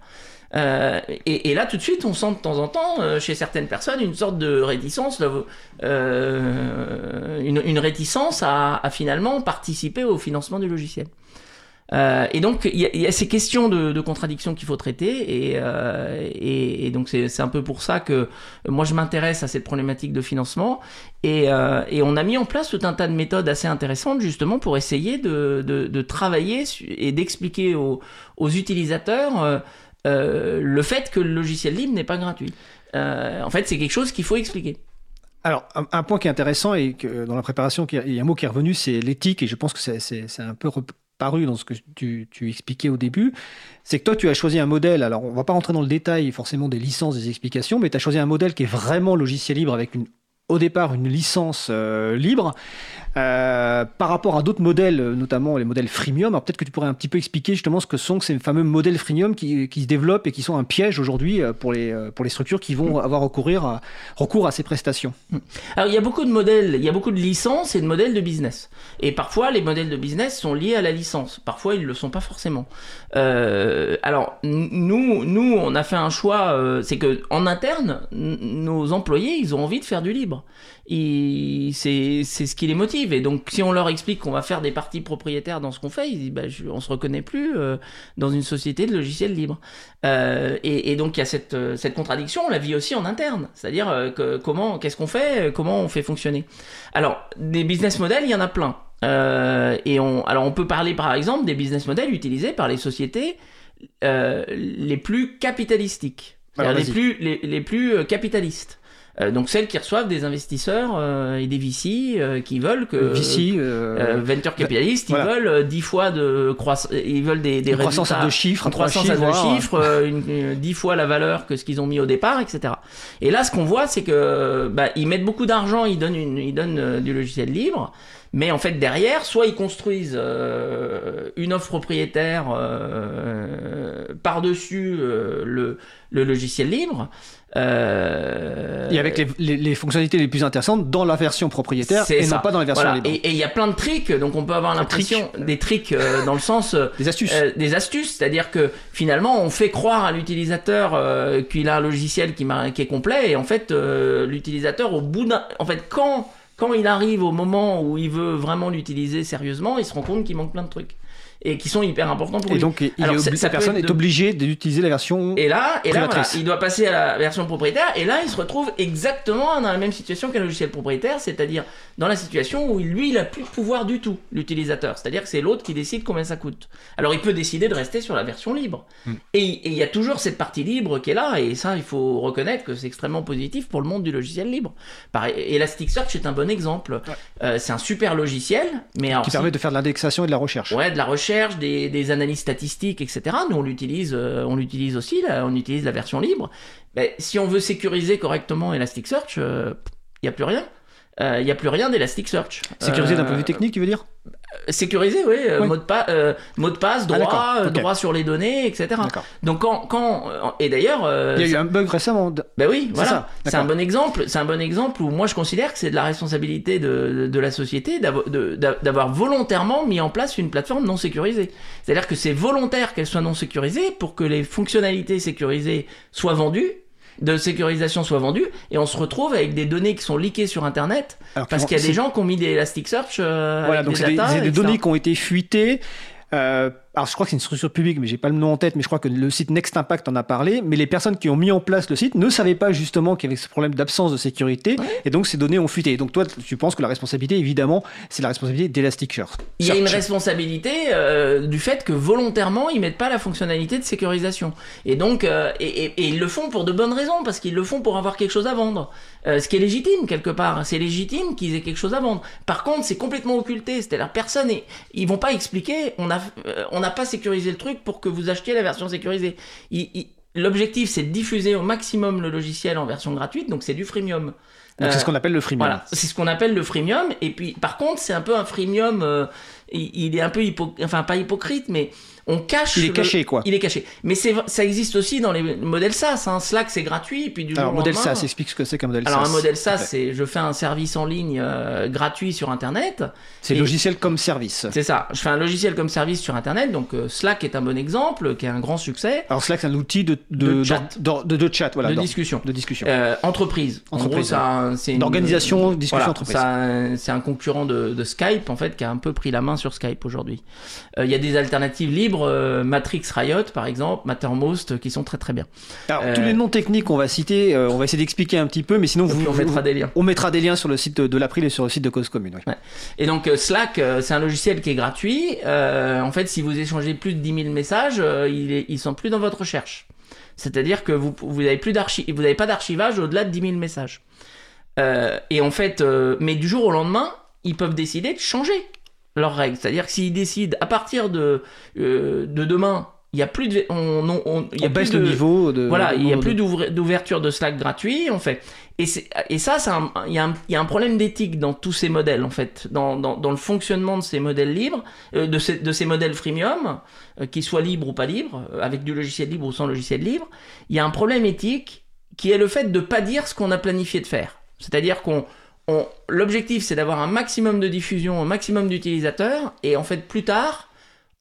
[SPEAKER 6] Euh, et, et là, tout de suite, on sent de temps en temps, euh, chez certaines personnes, une sorte de réticence, euh, une, une réticence à, à finalement participer au financement du logiciel. Euh, et donc, il y, a- ces questions de, de contradiction qu'il faut traiter, et, euh, donc c'est un peu pour ça que moi je m'intéresse à cette problématique de financement, et, euh, et on a mis en place tout un tas de méthodes assez intéressantes justement pour essayer de, travailler et d'expliquer aux, utilisateurs le fait que le logiciel libre n'est pas gratuit. En fait, c'est quelque chose qu'il faut expliquer.
[SPEAKER 1] Alors, un, un point qui est intéressant et que dans la préparation, il y a un mot qui est revenu, c'est l'éthique, et je pense que c'est un peu reparu dans ce que tu, tu expliquais au début. C'est que toi, tu as choisi un modèle, alors on va pas rentrer dans le détail forcément des licences, des explications, mais tu as choisi un modèle qui est vraiment logiciel libre avec une, au départ une licence euh, libre. Euh, par rapport à d'autres modèles, euh, notamment les modèles freemium, alors peut-être que tu pourrais un petit peu expliquer justement ce que sont ces fameux modèles freemium qui, qui se développent et qui sont un piège aujourd'hui euh, pour les, euh, pour les structures qui vont avoir recourir à, recours à ces prestations.
[SPEAKER 6] Alors, il y a beaucoup de modèles, il y a beaucoup de licences et de modèles de business. Et parfois, les modèles de business sont liés à la licence. Parfois, ils ne le sont pas forcément. Euh, alors, nous, nous, on a fait un choix, euh, c'est que en interne, nos employés, ils ont envie de faire du libre. Ils- C'est ce qui les motive. Et donc, si on leur explique qu'on va faire des parties propriétaires dans ce qu'on fait, ils disent, bah, je- on se reconnaît plus euh, dans une société de logiciels libres. Euh, et, et donc, il y a cette, euh, cette contradiction, on la vit aussi en interne. C'est-à-dire, euh, que, comment, qu'est-ce qu'on fait, comment on fait fonctionner. Alors, des business models, il y en a plein. Et on, alors, on peut parler par exemple des business models utilisés par les sociétés les plus capitalistiques,
[SPEAKER 1] Alors,
[SPEAKER 6] les plus, les, les plus capitalistes. Euh, donc celles qui reçoivent des investisseurs euh, et des VC euh, qui veulent que
[SPEAKER 1] VC, euh,
[SPEAKER 6] euh, venture capitalistes,
[SPEAKER 1] voilà.
[SPEAKER 6] ils veulent euh, 10 fois de croissance, ils veulent des, des
[SPEAKER 1] une croissance à deux chiffres,
[SPEAKER 6] une croissance à deux chiffres, euh, une, une- dix fois la valeur que ce qu'ils ont mis au départ, etc. Et là, ce qu'on voit, c'est que bah, ils mettent beaucoup d'argent, ils donnent, une, ils donnent euh, du logiciel libre, mais en fait derrière, soit ils construisent euh, une offre propriétaire euh, par-dessus euh, le, le logiciel libre. Euh,
[SPEAKER 1] Et avec les, les- les fonctionnalités les plus intéressantes dans la version propriétaire et
[SPEAKER 6] ça.
[SPEAKER 1] non pas dans la version
[SPEAKER 6] voilà. Et il y a plein de tricks, donc on peut avoir l'impression des tricks euh, dans le sens euh,
[SPEAKER 1] Des astuces.
[SPEAKER 6] euh, des astuces, c'est-à-dire que finalement on fait croire à l'utilisateur qu'il a un logiciel qui, est complet et en fait l'utilisateur au bout d'un, en fait quand quand il arrive au moment où il veut vraiment l'utiliser sérieusement, il se rend compte qu'il manque plein de trucs et qui sont hyper importants pour
[SPEAKER 1] et
[SPEAKER 6] lui.
[SPEAKER 1] donc, il est
[SPEAKER 6] Alors, ça- peut
[SPEAKER 1] personne est
[SPEAKER 6] de-
[SPEAKER 1] obligée d'utiliser la version.
[SPEAKER 6] et là, et là voilà, il doit passer à la version propriétaire. Et là, il se retrouve exactement dans la même situation qu'un logiciel propriétaire, c'est-à-dire dans la situation où lui, il a plus de pouvoir du tout, l'utilisateur. C'est-à-dire que c'est l'autre qui décide combien ça coûte. Alors, il peut décider de rester sur la version libre.
[SPEAKER 1] Hmm.
[SPEAKER 6] Et et il y a toujours cette partie libre qui est là, et ça, il faut reconnaître que c'est extrêmement positif pour le monde du logiciel libre. Pareil, Elasticsearch est un bon exemple. Euh, c'est un super logiciel, mais alors,
[SPEAKER 1] qui permet de faire de l'indexation et de la recherche.
[SPEAKER 6] Ouais, de la recherche, des, des analyses statistiques, etc. Nous, on l'utilise, euh, on l'utilise aussi. Là, on utilise la version libre. Ben, si on veut sécuriser correctement Elasticsearch, il n'y a plus rien. Il n'y a plus rien d'Elasticsearch.
[SPEAKER 1] Sécurisé d'un
[SPEAKER 6] Euh,
[SPEAKER 1] point de vue technique, tu veux dire?
[SPEAKER 6] sécurisé, oui. euh,
[SPEAKER 1] Oui.
[SPEAKER 6] Mot, de pa- euh, mot de passe, droit,
[SPEAKER 1] d'accord,
[SPEAKER 6] euh,
[SPEAKER 1] ok.
[SPEAKER 6] droit sur les données, etc.
[SPEAKER 1] D'accord.
[SPEAKER 6] Donc quand, quand et d'ailleurs, euh,
[SPEAKER 1] Il y a eu un bug récemment. de-
[SPEAKER 6] ben oui,
[SPEAKER 1] C'est
[SPEAKER 6] voilà.
[SPEAKER 1] ça,
[SPEAKER 6] C'est un bon exemple. C'est un bon exemple où moi je considère que c'est de la responsabilité de, de, de la société d'avoir volontairement mis en place une plateforme non sécurisée. C'est-à-dire que c'est volontaire qu'elle soit non sécurisée pour que les fonctionnalités sécurisées soient vendues de sécurisation soient vendues et on se retrouve avec des données qui sont leakées sur internet
[SPEAKER 1] Alors,
[SPEAKER 6] parce qu'il y a des gens qui ont mis des Elasticsearch euh,
[SPEAKER 1] Voilà,
[SPEAKER 6] avec
[SPEAKER 1] donc
[SPEAKER 6] des
[SPEAKER 1] c'est des,
[SPEAKER 6] data,
[SPEAKER 1] des données qui ont été fuitées. Euh, alors je crois que c'est une structure publique, mais j'ai pas le nom en tête, mais je crois que le site Next Impact en a parlé. Mais les personnes qui ont mis en place le site ne savaient pas justement qu'il y avait ce problème d'absence de sécurité, et donc ces données ont fuité. Et donc toi, tu penses que la responsabilité, évidemment, c'est la responsabilité d'Elasticsearch.
[SPEAKER 6] Il y a une responsabilité euh, du fait que volontairement ils mettent pas la fonctionnalité de sécurisation. Et donc, euh, et, et- et ils le font pour de bonnes raisons, parce qu'ils le font pour avoir quelque chose à vendre. Euh, ce qui est légitime quelque part. C'est légitime qu'ils aient quelque chose à vendre. Par contre, c'est complètement occulté. C'est-à-dire personne, et ils vont pas expliquer. On a, on n'a pas sécurisé le truc pour que vous achetiez la version sécurisée. L'objectif, c'est de diffuser au maximum le logiciel en version gratuite, donc c'est du freemium.
[SPEAKER 1] Donc c'est
[SPEAKER 6] Euh,
[SPEAKER 1] ce qu'on appelle le freemium.
[SPEAKER 6] voilà, c'est ce qu'on appelle le freemium. Et puis, par contre, c'est un peu un freemium. euh, il, il est un peu hypo, enfin pas hypocrite, mais on cache.
[SPEAKER 1] Il est
[SPEAKER 6] le-
[SPEAKER 1] caché, quoi.
[SPEAKER 6] Il est caché. Mais c'est, ça existe aussi dans les modèles SaaS. Hein. Slack, c'est gratuit. Et puis du
[SPEAKER 1] Alors
[SPEAKER 6] jour
[SPEAKER 1] modèle
[SPEAKER 6] lendemain-
[SPEAKER 1] SaaS, explique ce que c'est qu'un modèle
[SPEAKER 6] Alors
[SPEAKER 1] SaaS.
[SPEAKER 6] un modèle SaaS, c'est je fais un service en ligne euh, gratuit sur Internet.
[SPEAKER 1] c'est
[SPEAKER 6] et-
[SPEAKER 1] logiciel comme service.
[SPEAKER 6] C'est ça. Je fais un logiciel comme service sur Internet. Donc euh, Slack est un bon exemple, qui est un grand succès
[SPEAKER 1] Alors Slack, c'est un outil de,
[SPEAKER 6] De chat.
[SPEAKER 1] de, de chat, voilà,
[SPEAKER 6] de discussion.
[SPEAKER 1] de discussion.
[SPEAKER 6] Euh, entreprise. En
[SPEAKER 1] Entreprise,
[SPEAKER 6] c'est une-
[SPEAKER 1] D'organisation, discussion,
[SPEAKER 6] Voilà,
[SPEAKER 1] entreprise.
[SPEAKER 6] C'est un concurrent de, de Skype, en fait, qui a un peu pris la main sur Skype aujourd'hui. Il y a des alternatives libres, euh, Matrix Riot, par exemple, Mattermost, euh, qui sont très très bien.
[SPEAKER 1] Alors
[SPEAKER 6] euh,
[SPEAKER 1] tous les noms techniques qu'on va citer, on va essayer d'expliquer un petit peu, mais sinon vous,
[SPEAKER 6] on
[SPEAKER 1] vous-
[SPEAKER 6] mettra des liens.
[SPEAKER 1] on mettra des liens sur le site de l'April et sur le site de Cause Commune. oui.
[SPEAKER 6] Et donc Slack, c'est un logiciel qui est gratuit. En fait, si vous échangez plus de 10 000 messages, ils sont plus dans votre recherche. C'est-à-dire que vous vous n'avez plus d'archi- vous n'avez pas d'archivage au-delà de 10 000 messages. Euh, et en fait, euh, mais du jour au lendemain, ils peuvent décider de changer leurs règles. C'est-à-dire que s'ils décident à partir de euh, de demain, il y a plus de on, on- y a
[SPEAKER 1] On
[SPEAKER 6] plus
[SPEAKER 1] baisse
[SPEAKER 6] de
[SPEAKER 1] le niveau de.
[SPEAKER 6] voilà, il n'y a plus d'ouverture de Slack gratuit, en fait. Et, ça, il y, a un- il y a un problème d'éthique dans tous ces modèles, en fait, dans, dans, dans le fonctionnement de ces modèles libres, euh, de, ces, de ces modèles freemium, euh, qu'ils soient libres ou pas libres, avec du logiciel libre ou sans logiciel libre. Il y a un problème éthique qui est le fait de pas dire ce qu'on a planifié de faire. C'est-à-dire qu'on on- l'objectif, c'est d'avoir un maximum de diffusion, un maximum d'utilisateurs, et en fait, plus tard,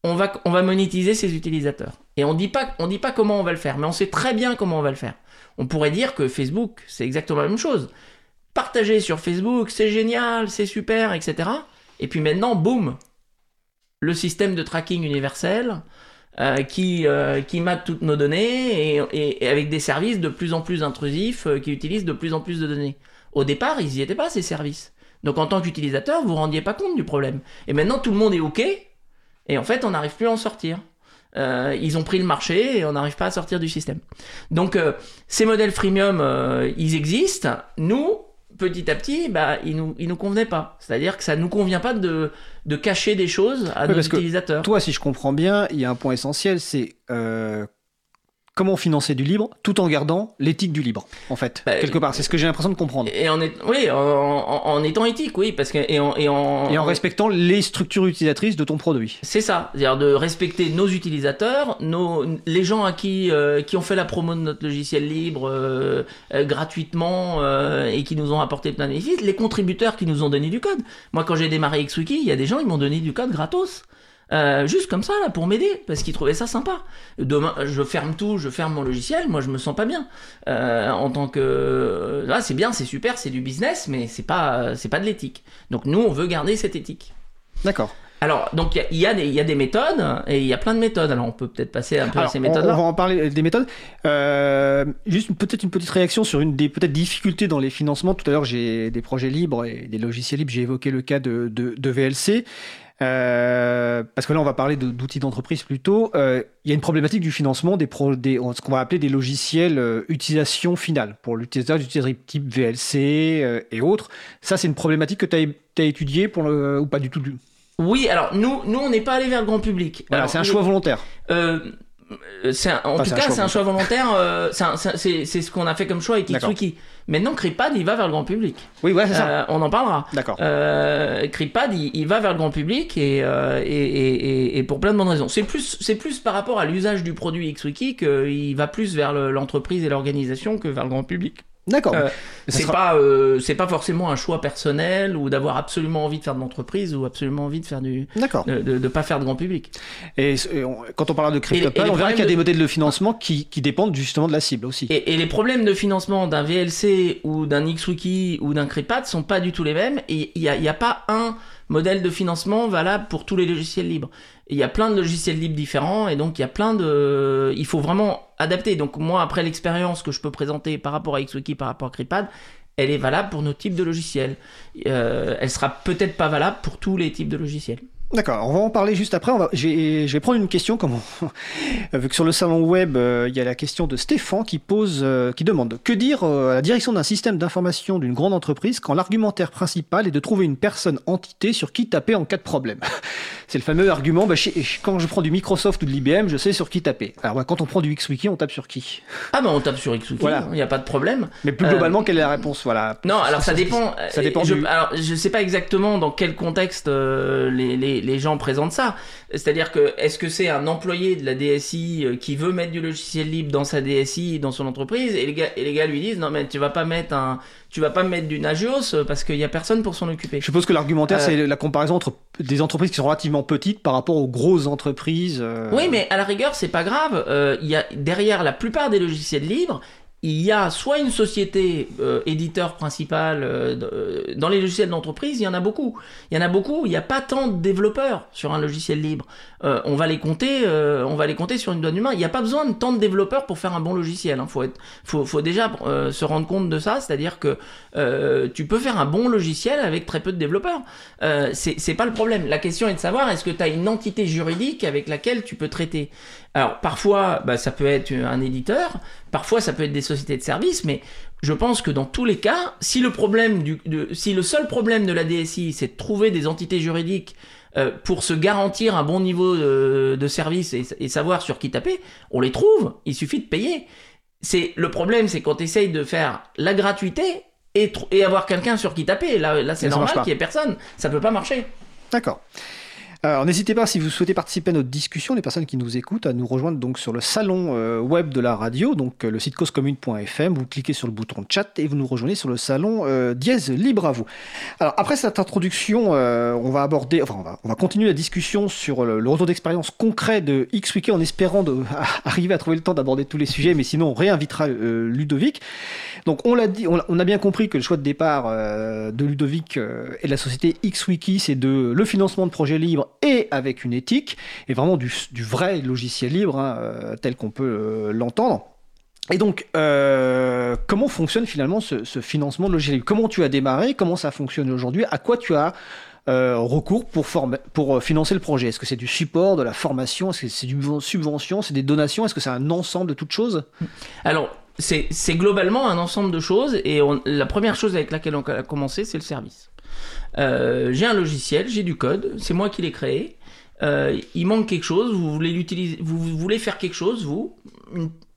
[SPEAKER 6] on va, on va monétiser ces utilisateurs. Et on dit pas, on dit pas comment on va le faire, mais on sait très bien comment on va le faire. On pourrait dire que Facebook, c'est exactement la même chose. Partager sur Facebook, c'est génial, c'est super, etc. Et puis maintenant, boum, le système de tracking universel euh, qui, euh, qui mate toutes nos données et, avec des services de plus en plus intrusifs euh, qui utilisent de plus en plus de données. Au départ, ils n'y étaient pas, ces services. Donc en tant qu'utilisateur, vous vous rendiez pas compte du problème. Et maintenant, tout le monde est OK, et en fait, on n'arrive plus à en sortir. Euh, ils ont pris le marché et on n'arrive pas à sortir du système. Donc euh, ces modèles freemium, euh, ils existent. Nous, petit à petit, bah, ils nous, ils nous convenaient pas. C'est-à-dire que ça nous convient pas de, de cacher des choses à
[SPEAKER 1] Oui,
[SPEAKER 6] nos
[SPEAKER 1] parce que
[SPEAKER 6] utilisateurs.
[SPEAKER 1] Toi, si je comprends bien, il y a un point essentiel, c'est comment financer du libre tout en gardant l'éthique du libre, en fait.
[SPEAKER 6] Bah,
[SPEAKER 1] quelque part, c'est ce que j'ai l'impression de comprendre.
[SPEAKER 6] Et en est, oui, en, en- en étant éthique, oui, parce que et en, et en,
[SPEAKER 1] Et en respectant les structures utilisatrices de ton produit.
[SPEAKER 6] C'est ça, c'est-à-dire de respecter nos utilisateurs, nos, les gens à qui, euh, qui ont fait la promo de notre logiciel libre euh, euh, gratuitement euh, et qui nous ont apporté plein de bénéfices, les contributeurs qui nous ont donné du code. Moi, quand j'ai démarré XWiki, il y a des gens qui m'ont donné du code gratos. Euh, juste comme ça là pour m'aider parce qu'ils trouvaient ça sympa. Demain je ferme tout, je ferme mon logiciel, moi je me sens pas bien Euh, en tant que là c'est bien, c'est super, c'est du business mais c'est pas c'est pas de l'éthique. Donc nous on veut garder cette éthique.
[SPEAKER 1] D'accord.
[SPEAKER 6] Alors, donc il y y, a des- il y a des méthodes et il y a plein de méthodes. Alors, on peut peut-être passer un peu à ces
[SPEAKER 1] on, on
[SPEAKER 6] méthodes-là.
[SPEAKER 1] va en parler des méthodes. Euh, juste peut-être une petite réaction sur une des peut-être difficultés dans les financements. Tout à l'heure, j'ai des projets libres et des logiciels libres. J'ai évoqué le cas de, de, de VLC. Euh, parce que là, on va parler de- d'outils d'entreprise plutôt. Euh, Il y a une problématique du financement des, pro, des ce qu'on va appeler des logiciels euh, utilisation finale pour l'utilisateur d'utilisateur type VLC et autres. Ça, c'est une problématique que tu as, étudiée pour le, ou pas du tout. du-
[SPEAKER 6] Oui, alors nous, nous on n'est pas allé vers le grand public.
[SPEAKER 1] Voilà,
[SPEAKER 6] Alors,
[SPEAKER 1] c'est un choix volontaire.
[SPEAKER 6] Euh, c'est en
[SPEAKER 1] Enfin,
[SPEAKER 6] tout cas, c'est un choix volontaire. euh, c'est ce qu'on a fait comme choix avec. Xwiki. Maintenant, CryptPad, il va vers le grand public.
[SPEAKER 1] Oui, ouais, c'est ça.
[SPEAKER 6] Euh, on en parlera.
[SPEAKER 1] D'accord.
[SPEAKER 6] Euh, il, il va vers le grand public et, euh, et, et, et- pour plein de bonnes raisons. C'est plus, c'est plus par rapport à l'usage du produit XWiki qu'il va plus vers le- l'entreprise et l'organisation que vers le grand public.
[SPEAKER 1] D'accord.
[SPEAKER 6] Euh, C'est
[SPEAKER 1] sera-
[SPEAKER 6] pas, euh, c'est pas forcément un choix personnel ou d'avoir absolument envie de faire de l'entreprise ou absolument envie de faire du,
[SPEAKER 1] D'accord.
[SPEAKER 6] de, de, de pas faire de grand public.
[SPEAKER 1] Et, et on- quand on parle de
[SPEAKER 6] les
[SPEAKER 1] on verra qu'il y a des
[SPEAKER 6] de-
[SPEAKER 1] modèles de financement qui, qui dépendent justement de la cible aussi.
[SPEAKER 6] Et, et les problèmes de financement d'un VLC ou d'un XWiki ou d'un CryptPad sont pas du tout les mêmes. Et il n'y a, il y a pas un modèle de financement valable pour tous les logiciels libres. Il y a plein de logiciels libres différents et donc il y a plein de. Il faut vraiment adapter. Donc moi, après l'expérience que je peux présenter par rapport à XWiki, par rapport à CryptPad, elle est valable pour nos types de logiciels. Euh, elle sera peut-être pas valable pour tous les types de logiciels.
[SPEAKER 1] D'accord, on va en parler juste après. Je, vais, prendre une question, comme vu que sur le salon web, euh, il y a la question de Stéphane qui pose, euh, qui demande que dire euh, à la direction d'un système d'information d'une grande entreprise quand l'argumentaire principal est de trouver une personne entité sur qui taper en cas de problème? C'est le fameux argument. Bah, quand je prends du Microsoft ou de l'IBM, je sais sur qui taper. Alors bah, quand on prend du XWiki, on tape sur qui
[SPEAKER 6] Ah ben on tape sur XWiki, il
[SPEAKER 1] Voilà.
[SPEAKER 6] n'y a pas de problème.
[SPEAKER 1] Mais plus
[SPEAKER 6] Euh,
[SPEAKER 1] globalement, quelle est la réponse Voilà.
[SPEAKER 6] Non, alors ça dépend.
[SPEAKER 1] Ça dépend
[SPEAKER 6] Je,
[SPEAKER 1] du-
[SPEAKER 6] Alors, je sais pas exactement dans quel contexte euh, les, les, les gens présentent ça. C'est-à-dire que est-ce que c'est un employé de la DSI euh, qui veut mettre du logiciel libre dans sa DSI, dans son entreprise, et les gars, et les gars lui disent non mais tu vas pas mettre un, tu vas pas mettre du Nagios euh, parce qu'il y a personne pour s'en occuper.
[SPEAKER 1] Je suppose que l'argumentaire,
[SPEAKER 6] Euh,
[SPEAKER 1] c'est la comparaison entre des entreprises qui sont relativement petites par rapport aux grosses entreprises. euh,
[SPEAKER 6] Oui, mais à la rigueur, c'est pas grave. Euh, Il y a derrière la plupart des logiciels libres, il y a soit une société euh, éditeur principal euh, dans les logiciels d'entreprise, il y en a beaucoup. Il y en a beaucoup. Il n'y a pas tant de développeurs sur un logiciel libre. Euh, on va les compter, euh, on va les compter sur une doigt d'une main. Il n'y a pas besoin de tant de développeurs pour faire un bon logiciel. Il faut, être, faut, faut déjà euh, se rendre compte de ça, c'est-à-dire que euh, tu peux faire un bon logiciel avec très peu de développeurs. Euh, c'est pas le problème. La question est de savoir est-ce que tu as une entité juridique avec laquelle tu peux traiter? Alors parfois, bah, ça peut être un éditeur, parfois ça peut être des sociétés de services, mais je pense que dans tous les cas, si le problème du, si le seul problème de la DSI, c'est de trouver des entités juridiques euh, pour se garantir un bon niveau de, de service et, et savoir sur qui taper, on les trouve. Il suffit de payer. C'est le problème, c'est quand tu essayes de faire la gratuité et, avoir quelqu'un sur qui taper. Là, là c'est normal qu'il y ait personne. Ça peut pas marcher.
[SPEAKER 1] D'accord. Alors n'hésitez pas si vous souhaitez participer à notre discussion, les personnes qui nous écoutent, à nous rejoindre donc sur le salon euh, web de la radio, donc euh, le site causecommune.fm. Vous cliquez sur le bouton chat et vous nous rejoignez sur le salon euh, dièse libre à vous. Alors après cette introduction, euh, on va continuer la discussion sur le, retour d'expérience concret de XWiki en espérant arriver à trouver le temps d'aborder tous les sujets, mais sinon on réinvitera euh, Ludovic. Donc on l'a dit, on, a- bien compris que le choix de départ euh, de Ludovic euh, et de la société XWiki, c'est de le financement de projets libres et avec une éthique, et vraiment du, vrai logiciel libre hein, euh, tel qu'on peut l'entendre. Et donc, comment fonctionne finalement ce, ce financement de logiciel libre? Comment tu as démarré? Comment ça fonctionne aujourd'hui? À quoi tu as recours pour, pour financer le projet? Est-ce que c'est du support, de la formation? Est-ce que c'est du subvention? C'est des donations? Est-ce que c'est un ensemble de toutes choses?
[SPEAKER 6] Alors, c'est globalement un ensemble de choses et on- la première chose avec laquelle on a commencé, c'est le service. Euh, j'ai un logiciel, j'ai du code, c'est moi qui l'ai créé. Euh, il manque quelque chose, vous voulez l'utiliser, vous, voulez faire quelque chose, vous.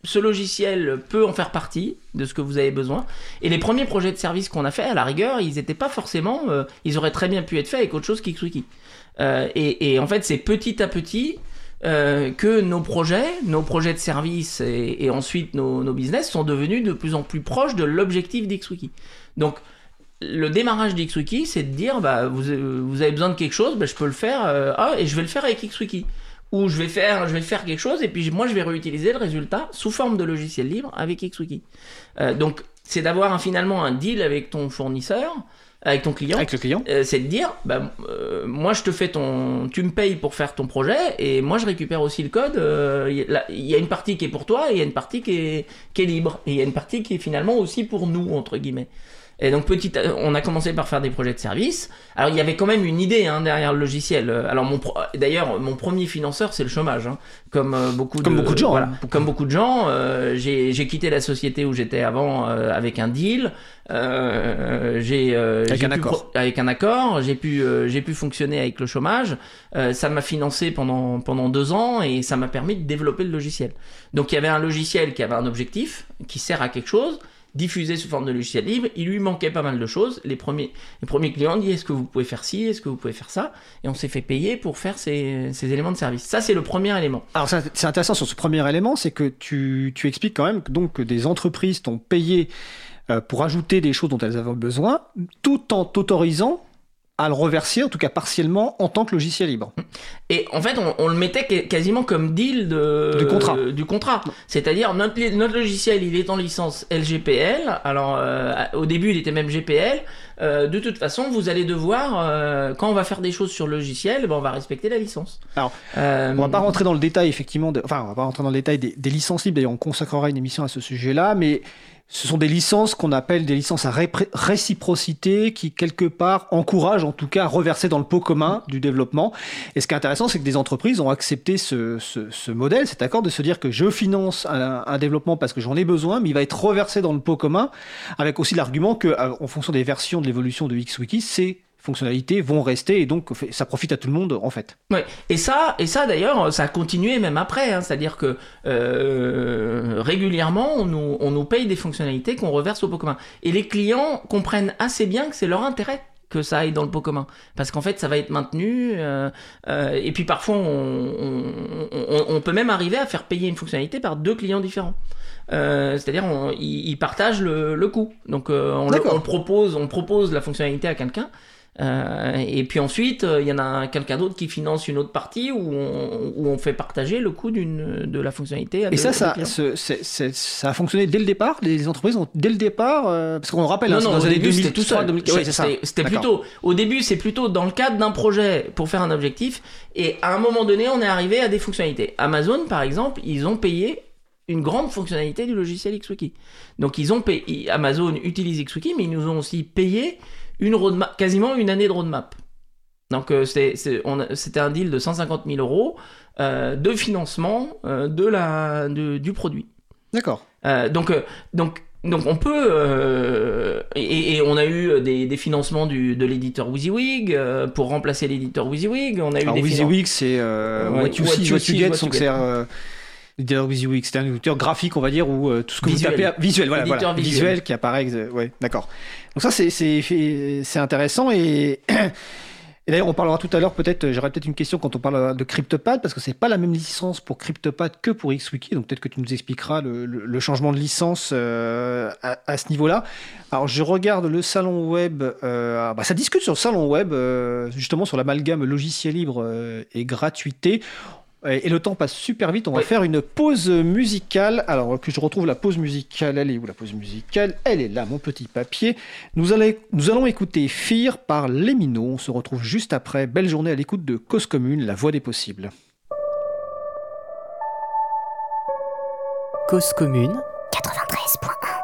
[SPEAKER 6] Ce logiciel peut en faire partie de ce que vous avez besoin. Et les premiers projets de service qu'on a fait, à la rigueur, ils n'étaient pas forcément, euh, ils auraient très bien pu être faits avec autre chose qu'Xwiki. Euh, et, et en fait, c'est petit à petit euh, que nos projets, nos projets de service et, ensuite nos, nos business sont devenus de plus en plus proches de l'objectif d'Xwiki. Donc, le démarrage d'Xwiki, c'est de dire, bah, vous, avez besoin de quelque chose, bah, je peux le faire, euh, ah, et je vais le faire avec Xwiki. Ou je vais faire, je vais faire quelque chose, et puis moi, je vais réutiliser le résultat sous forme de logiciel libre avec Xwiki. Euh, donc, c'est d'avoir finalement un deal avec ton fournisseur, avec ton client,
[SPEAKER 1] avec le client
[SPEAKER 6] euh, c'est de dire, bah, euh, moi je te fais ton, tu me payes pour faire ton projet et moi je récupère aussi le code. euh, Il y, a- là, il y a une partie qui est pour toi et il y a une partie qui est, qui est libre et il y a une partie qui est finalement aussi pour nous entre guillemets. Et donc petit, à- on a commencé par faire des projets de service. Alors il y avait quand même une idée hein, derrière le logiciel. Euh, Alors mon pro- d'ailleurs mon premier financeur c'est le chômage, hein. comme euh, beaucoup
[SPEAKER 1] Comme
[SPEAKER 6] de
[SPEAKER 1] beaucoup de gens,
[SPEAKER 6] voilà.
[SPEAKER 1] hein.
[SPEAKER 6] comme beaucoup de gens. euh, j'ai j'ai quitté la société où j'étais avant euh, avec un deal. Euh, j'ai euh,
[SPEAKER 1] Avec un
[SPEAKER 6] pu
[SPEAKER 1] accord.
[SPEAKER 6] avec un accord. J'ai pu euh, j'ai pu fonctionner avec le chômage. Euh, ça m'a financé pendant pendant deux ans et ça m'a permis de développer le logiciel. Donc il y avait un logiciel qui avait un objectif, qui sert à quelque chose, diffusé sous forme de logiciel libre. Il lui manquait pas mal de choses. Les premiers, les premiers clients ont dit est-ce que vous pouvez faire ci, est-ce que vous pouvez faire ça, et on s'est fait payer pour faire ces, ces éléments de service. Ça c'est le premier élément.
[SPEAKER 1] Alors c'est intéressant sur ce premier élément, c'est que tu, tu expliques quand même que, donc, que des entreprises t'ont payé pour ajouter des choses dont elles avaient besoin, tout en t'autorisant à le reverser, en tout cas partiellement, en tant que logiciel libre.
[SPEAKER 6] Et en fait, on, on le mettait quasiment comme deal de,
[SPEAKER 1] Du contrat.
[SPEAKER 6] euh, du contrat. C'est-à-dire, notre, notre logiciel, il est en licence LGPL. Alors, euh, au début, il était même GPL. Euh, de toute façon, vous allez devoir, euh, quand on va faire des choses sur le logiciel, ben, on va respecter la licence.
[SPEAKER 1] Alors,
[SPEAKER 6] Euh,
[SPEAKER 1] On va pas rentrer dans le détail, effectivement, de- enfin, on va pas rentrer dans le détail des, des licences libres, d'ailleurs, on consacrera une émission à ce sujet-là, mais ce sont des licences qu'on appelle des licences à réciprocité qui, quelque part, encouragent, en tout cas, à reverser dans le pot commun du développement. Et ce qui est intéressant, c'est que des entreprises ont accepté ce, ce- ce modèle, cet accord, de se dire que je finance un, un développement parce que j'en ai besoin, mais il va être reversé dans le pot commun, avec aussi l'argument que, euh, en fonction des versions de l'évolution de XWiki, ces fonctionnalités vont rester et donc ça profite à tout le monde, en fait.
[SPEAKER 6] Ouais. Et ça, et ça d'ailleurs, ça a continué même après. hein. C'est-à-dire que euh, régulièrement, on nous, on nous paye des fonctionnalités qu'on reverse au pot commun. Et les clients comprennent assez bien que c'est leur intérêt que ça aille dans le pot commun. Parce qu'en fait, ça va être maintenu. euh, euh, et puis parfois, on, on- on- on peut même arriver à faire payer une fonctionnalité par deux clients différents. Euh, C'est-à-dire, ils, partagent le, le coût. Donc, on, le, propose, on propose la fonctionnalité à quelqu'un. Euh, et puis ensuite, euh, il y en a quelqu'un d'autre qui finance une autre partie où on, où on fait partager le coût de la fonctionnalité. À
[SPEAKER 1] Et
[SPEAKER 6] deux-
[SPEAKER 1] ça, ça, ça a fonctionné dès le départ? Les entreprises ont dès le départ euh, Parce qu'on le rappelle, hein,
[SPEAKER 6] non,
[SPEAKER 1] c'est
[SPEAKER 6] non,
[SPEAKER 1] dans les années
[SPEAKER 6] début, c'était
[SPEAKER 1] 2003,
[SPEAKER 6] tout seul.
[SPEAKER 1] 2004. Oui, c'est ça.
[SPEAKER 6] C'était- plutôt, au début, c'est plutôt dans le cadre d'un projet pour faire un objectif. Et à un moment donné, on est arrivé à des fonctionnalités. Amazon, par exemple, ils ont payé une grande fonctionnalité du logiciel XWiki. Donc, ils ont payé, Amazon utilise XWiki, mais ils nous ont aussi payé une roadmap, quasiment une année de roadmap. Donc, euh, c'était un deal de 150 000 euros euh, de financement euh, de la, de- du produit.
[SPEAKER 1] D'accord.
[SPEAKER 6] Euh, donc, donc, donc on peut et, et on a eu des, des financements du, de l'éditeur WYSIWYG pour remplacer l'éditeur WYSIWYG. On a eu
[SPEAKER 1] Alors,
[SPEAKER 6] des finan-
[SPEAKER 1] WYSIWYG, c'est What You See, What Get. Donc, c'est l'éditeur WYSIWYG, c'est un éditeur graphique, on va dire, où euh, tout ce que
[SPEAKER 6] Visuel.
[SPEAKER 1] vous tapez. à- Visuel, voilà. Voilà.
[SPEAKER 6] visuel.
[SPEAKER 1] Visuel qui apparaît. Ouais, d'accord. Donc, ça, c'est- intéressant. Et. Et d'ailleurs, on parlera tout à l'heure, peut-être, j'aurai peut-être une question quand on parle de CryptoPad, parce que c'est pas la même licence pour CryptoPad que pour XWiki, donc peut-être que tu nous expliqueras le, le- le changement de licence euh, à, à ce niveau-là. Alors, je regarde le salon web, euh, bah, ça discute sur le salon web, euh, justement sur l'amalgame logiciel libre euh, et gratuité. Et le temps passe super vite, on va
[SPEAKER 6] Oui.
[SPEAKER 1] faire une pause musicale. Alors que je retrouve la pause musicale, elle est où la pause musicale? Elle est là, mon petit papier. Nous, allons- nous allons écouter Fear par Les Minots. On se retrouve juste après. Belle journée à l'écoute de Cause Commune, la voix des possibles.
[SPEAKER 7] Cause commune,
[SPEAKER 8] 93.1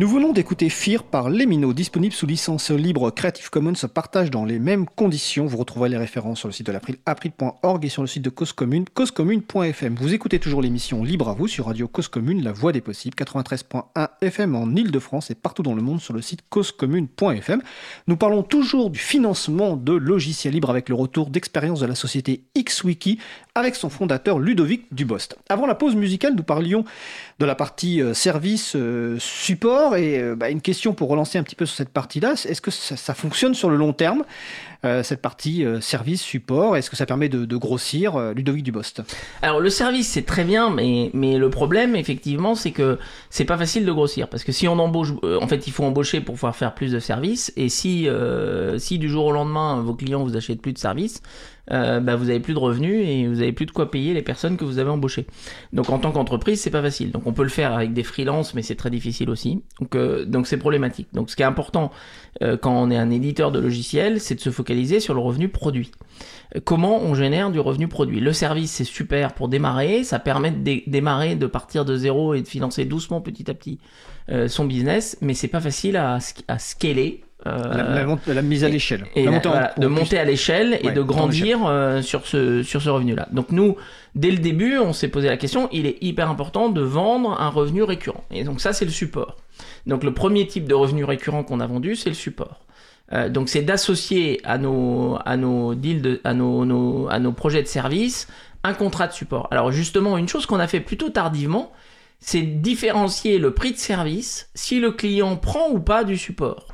[SPEAKER 1] Nous venons d'écouter Fear par Lemino, disponible sous licence libre Creative Commons, se partage dans les mêmes conditions. Vous retrouverez les références sur le site de l'April, april.org et sur le site de Cause Commune, causecommune.fm. Vous écoutez toujours l'émission Libre à vous sur Radio Cause Commune, la voix des possibles, 93.1 FM en Ile-de-France et partout dans le monde sur le site causecommune.fm. Nous parlons toujours du financement de logiciels libres avec le retour d'expérience de la société XWiki avec son fondateur Ludovic Dubost. Avant la pause musicale, nous parlions de la partie euh, service euh, support et euh, bah, une question pour relancer un petit peu sur cette partie-là, est-ce que ça, fonctionne sur le long terme cette partie service support? Est-ce que ça permet de, de grossir Ludovic Dubost?
[SPEAKER 6] Alors le service c'est très bien, mais, mais le problème effectivement c'est que c'est pas facile de grossir. Parce que si on embauche, en fait il faut embaucher pour pouvoir faire plus de services. Et si, si du jour au lendemain vos clients vous achètent plus de services, euh, bah, vous avez plus de revenus et vous avez plus de quoi payer les personnes que vous avez embauchées. Donc en tant qu'entreprise, c'est pas facile. Donc on peut le faire avec des freelances, mais c'est très difficile aussi. Donc euh, donc c'est problématique. Donc ce qui est important euh, quand on est un éditeur de logiciels, c'est de se focaliser sur le revenu produit. Comment on génère du revenu produit? Le service, c'est super pour démarrer. Ça permet de démarrer, de partir de zéro et de financer doucement, petit à petit, son business. Mais c'est pas facile à scaler
[SPEAKER 1] euh, la, mise à l'échelle.
[SPEAKER 6] de monter à l'échelle et de grandir euh, sur ce, sur ce revenu-là. Donc nous, dès le début, on s'est posé la question, il est hyper important de vendre un revenu récurrent. Et donc ça, c'est le support. Donc le premier type de revenu récurrent qu'on a vendu, c'est le support. Euh, donc c'est d'associer à nos, à nos deals, de, à, nos, nos, à nos projets de service, un contrat de support. Alors justement, une chose qu'on a fait plutôt tardivement, c'est différencier le prix de service si le client prend ou pas du support.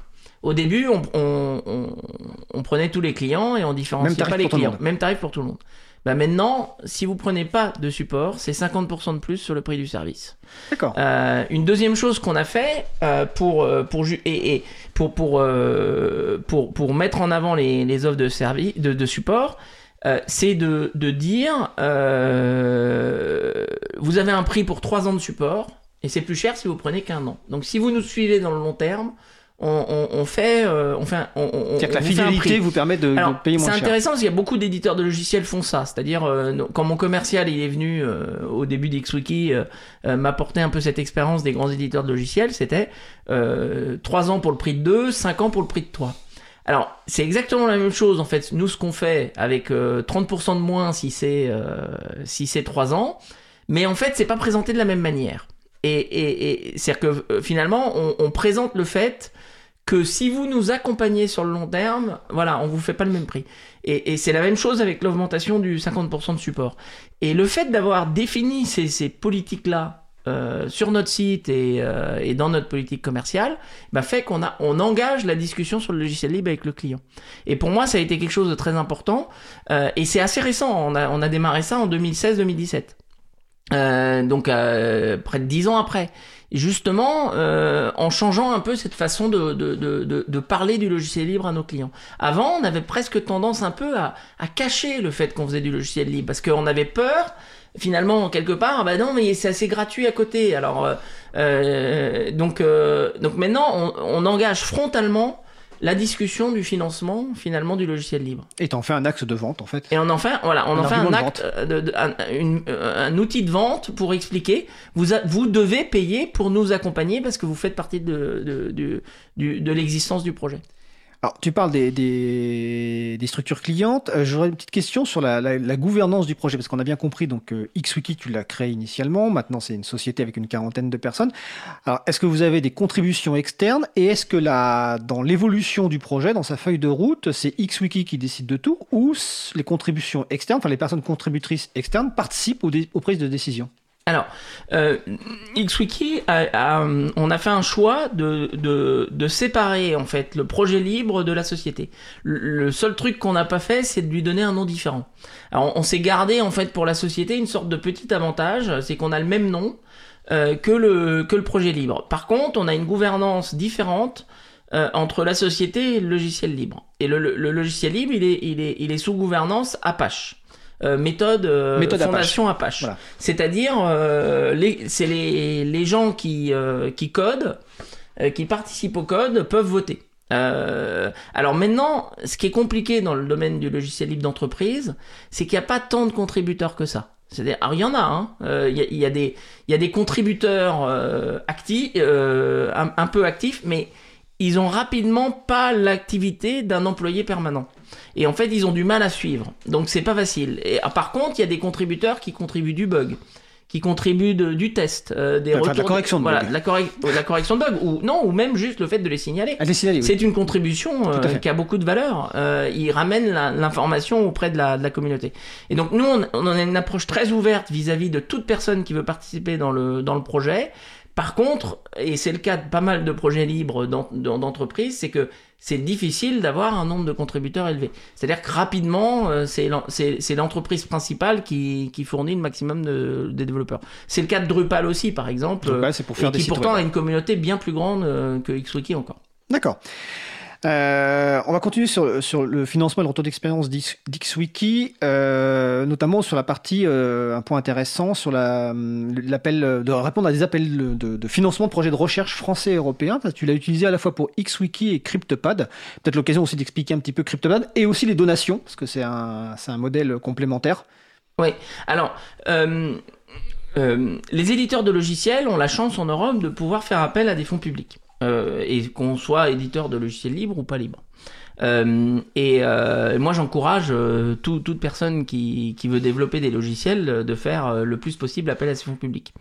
[SPEAKER 6] Au début, on, prenait tous les clients et on différenciait pas les clients. Même tarif pour tout le monde. Bah maintenant, si vous prenez pas de support, c'est 50% de plus sur le prix du service.
[SPEAKER 1] D'accord.
[SPEAKER 6] Euh, une deuxième chose qu'on a fait euh, pour euh, pour et, pour pour, pour pour mettre en avant les, offres de service de, de support, c'est de, de dire vous avez un prix pour 3 ans de support et c'est plus cher si vous prenez qu'un an. Donc si vous nous suivez dans le long terme, on, fait, euh, on fait, on,
[SPEAKER 1] C'est-à-dire que la fidélité vous permet de, payer moins
[SPEAKER 6] cher. C'est intéressant parce qu'il y a beaucoup d'éditeurs de logiciels font ça. C'est-à-dire, euh, quand mon commercial il est venu euh, au début d'XWiki m'apporter un peu cette expérience des grands éditeurs de logiciels, c'était 3 ans pour le prix de 2, 5 ans pour le prix de 3. Alors, c'est exactement la même chose en fait. Nous, ce qu'on fait avec 30% de moins si c'est si c'est 3 ans, mais en fait, c'est pas présenté de la même manière. Et, et, c'est-à-dire que finalement, on, présente le fait que si vous nous accompagnez sur le long terme, voilà, on vous fait pas le même prix. Et, c'est la même chose avec l'augmentation du 50% de support. Et le fait d'avoir défini ces, politiques-là euh, sur notre site euh, et, dans notre politique commerciale, bah fait qu'on a, on engage la discussion sur le logiciel libre avec le client. Et pour moi, ça a été quelque chose de très important. Euh, et c'est assez récent. On a, on a démarré ça en 2016-2017. donc près de dix ans après justement euh, en changeant un peu cette façon de, de, de, de, parler du logiciel libre à nos clients. Avant, on avait presque tendance un peu à, à cacher le fait qu'on faisait du logiciel libre, parce qu'on avait peur, finalement, quelque part, bah non, mais c'est assez gratuit à côté. Alors, euh, euh donc, euh, donc maintenant, on, on engage frontalement la discussion du financement finalement du logiciel libre.
[SPEAKER 1] Et en fait un axe de vente en fait.
[SPEAKER 6] Et on en fait voilà, on en fait un acte, de, un, euh, un, outil de vente pour expliquer vous vous devez payer pour nous accompagner parce que vous faites partie de, de, de l'existence du projet.
[SPEAKER 1] Alors, tu parles des, des, structures clientes. Euh, j'aurais une petite question sur la, gouvernance du projet, parce qu'on a bien compris, donc euh, XWiki, tu l'as créé initialement. Maintenant, c'est une société avec une quarantaine de personnes. Alors, est-ce que vous avez des contributions externes? Et est-ce que la, dans l'évolution du projet, dans sa feuille de route, c'est XWiki qui décide de tout ou les contributions externes, enfin les personnes contributrices externes, participent aux prises de décision?
[SPEAKER 6] Alors, euh, XWiki, a, on a fait un choix de, de, de, séparer en fait le projet libre de la société. Le, seul truc qu'on n'a pas fait, c'est de lui donner un nom différent. Alors, on, s'est gardé en fait pour la société une sorte de petit avantage, c'est qu'on a le même nom euh, que, le, que le projet libre. Par contre, on a une gouvernance différente euh, entre la société et le logiciel libre. Et le, le, logiciel libre, il est, il est, il est sous gouvernance Apache. Euh, méthode, euh, fondation Apache. C'est-à-dire, euh, c'est les, les, gens qui, qui codent, qui participent au code, peuvent voter. alors maintenant, ce qui est compliqué dans le domaine du logiciel libre d'entreprise, c'est qu'il n'y a pas tant de contributeurs que ça. C'est-à-dire, alors il y en a, hein. Euh, il y, a, il y a des, il y a des contributeurs euh, actifs, euh, un, un peu actifs, mais ils ont rapidement pas l'activité d'un employé permanent. Et en fait, ils ont du mal à suivre. Donc c'est pas facile. Et ah, par contre, il y a des contributeurs qui contribuent du bug, qui contribuent de- du test, euh, des
[SPEAKER 1] Enfin, de la
[SPEAKER 6] retours
[SPEAKER 1] correction de
[SPEAKER 6] voilà,
[SPEAKER 1] bug.
[SPEAKER 6] de la, correc- de la correction de bug, ou non, ou même juste le fait de les signaler.
[SPEAKER 1] Les signaler, oui.
[SPEAKER 6] C'est une contribution euh, qui a beaucoup de valeur. Euh, il ramène l'information auprès de la, de la communauté. Et donc nous, on, on a une approche très ouverte vis-à-vis de toute personne qui veut participer dans le, dans le projet. Par contre, et c'est le cas de pas mal de projets libres d'en- d'en- d'entreprises, c'est que c'est difficile d'avoir un nombre de contributeurs élevé. C'est-à-dire que rapidement, euh, c'est l'en- c'est c'est l'entreprise principale qui, qui fournit le maximum de, des développeurs. C'est le cas de Drupal aussi, par exemple,
[SPEAKER 1] Drupal, c'est pour
[SPEAKER 6] et
[SPEAKER 1] faire des
[SPEAKER 6] qui pourtant
[SPEAKER 1] web.
[SPEAKER 6] a une communauté bien plus grande euh, que XWiki encore.
[SPEAKER 1] D'accord. Euh, on va continuer sur, le financement et le retour d'expérience d'X- d'XWiki, euh, notamment sur la partie, euh, un point intéressant, sur la- l'appel de répondre à des appels de, financement de projets de recherche français et européens. Tu l'as utilisé à la fois pour XWiki et CryptPad. Peut-être l'occasion aussi d'expliquer un petit peu CryptPad et aussi les donations, parce que c'est un, un modèle complémentaire.
[SPEAKER 6] Oui, alors, euh, euh, les éditeurs de logiciels ont la chance en Europe de pouvoir faire appel à des fonds publics, euh, et qu'on soit éditeur de logiciels libres ou pas libre. Euh, et euh, moi, j'encourage tout- toute personne qui, qui veut développer des logiciels de faire le plus possible appel à ces fonds publics.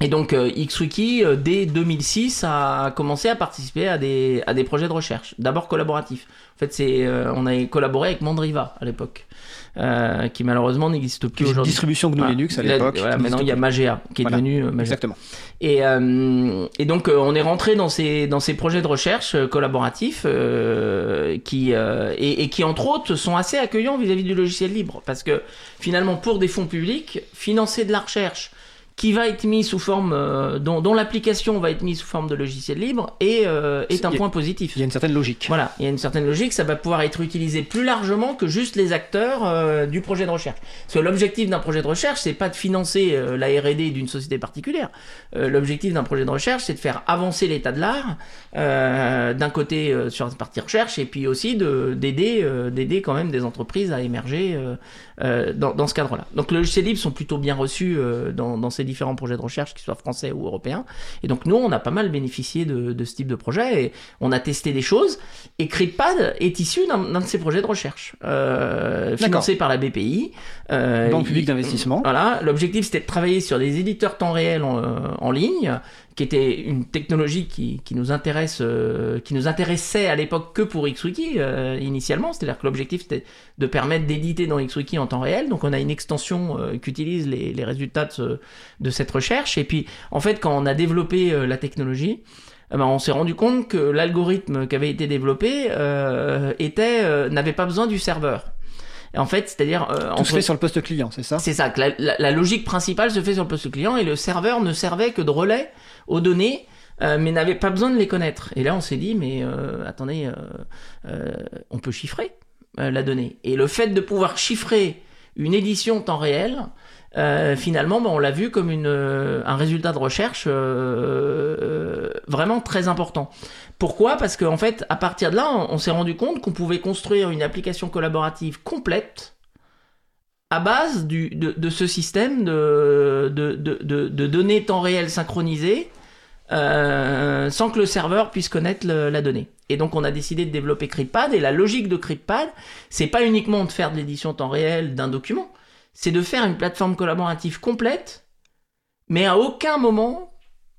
[SPEAKER 6] Et donc, euh, XWiki, euh, dès 2006, a commencé à participer à des, à des projets de recherche, d'abord collaboratifs. En fait, c'est, euh, on a collaboré avec Mandriva à l'époque, euh, qui malheureusement n'existe plus aujourd'hui.
[SPEAKER 1] Distribution GNU
[SPEAKER 6] Voilà.
[SPEAKER 1] Linux à l'époque.
[SPEAKER 6] voilà, maintenant, il y a Magea qui est
[SPEAKER 1] Voilà.
[SPEAKER 6] devenu euh. Magea.
[SPEAKER 1] Exactement.
[SPEAKER 6] Et, euh, et donc euh, on est rentré dans ces, dans ces projets de recherche euh, collaboratifs euh, qui, euh, et, et qui entre autres sont assez accueillants vis-à-vis du logiciel libre. Parce que finalement pour des fonds publics, financer de la recherche qui va être mis sous forme, euh, dont, dont l'application va être mise sous forme de logiciel libre est, euh, est un
[SPEAKER 1] a-
[SPEAKER 6] point positif.
[SPEAKER 1] Il y a une certaine logique.
[SPEAKER 6] Voilà, il y a une certaine logique, ça va pouvoir être utilisé plus largement que juste les acteurs euh, du projet de recherche. Parce que l'objectif d'un projet de recherche, c'est pas de financer la R&D d'une société particulière. L'objectif d'un projet de recherche, c'est de faire avancer l'état de l'art d'un côté sur la partie recherche et puis aussi de d'aider d'aider quand même des entreprises à émerger dans, dans ce cadre-là. Donc les logiciels libres sont plutôt bien reçus dans, dans ces différents projets de recherche, qu'ils soient français ou européens. Et donc nous, on a pas mal bénéficié de, de ce type de projet et on a testé des choses. Et CryptPad est issu d'un de ces projets de recherche, euh, financé par la BPI. Euh,
[SPEAKER 1] Banque publique d'investissement.
[SPEAKER 6] Voilà, l'objectif c'était de travailler sur des éditeurs temps réel en, euh, en ligne, qui était une technologie qui, qui nous intéresse, euh, qui nous intéressait à l'époque que pour XWiki euh, initialement, c'est-à-dire que l'objectif c'était de permettre d'éditer dans XWiki en temps réel. Donc on a une extension euh, qui utilise les, résultats de, ce- de cette recherche. Et puis en fait quand on a développé la technologie, eh ben, on s'est rendu compte que l'algorithme qui avait été développé n'avait pas besoin du serveur. En fait, c'est-à-dire euh,
[SPEAKER 1] Tout se
[SPEAKER 6] entre-
[SPEAKER 1] fait sur le poste client, c'est ça?
[SPEAKER 6] C'est ça, que la, la- la logique principale se fait sur le poste client et le serveur ne servait que de relais aux données, euh, mais n'avait pas besoin de les connaître. Et là, on s'est dit, mais euh, attendez, euh, on peut chiffrer la donnée. Et le fait de pouvoir chiffrer une édition temps réel, euh, finalement, ben, on l'a vu comme euh, un résultat de recherche euh, vraiment très important. Pourquoi? Parce qu'en fait, à partir de là, on, s'est rendu compte qu'on pouvait construire une application collaborative complète à base de, ce système de, de, de, données temps réel synchronisées sans que le serveur puisse connaître la donnée. Et donc on a décidé de développer CryptPad et la logique de CryptPad, c'est pas uniquement de faire de l'édition temps réel d'un document, c'est de faire une plateforme collaborative complète, mais à aucun moment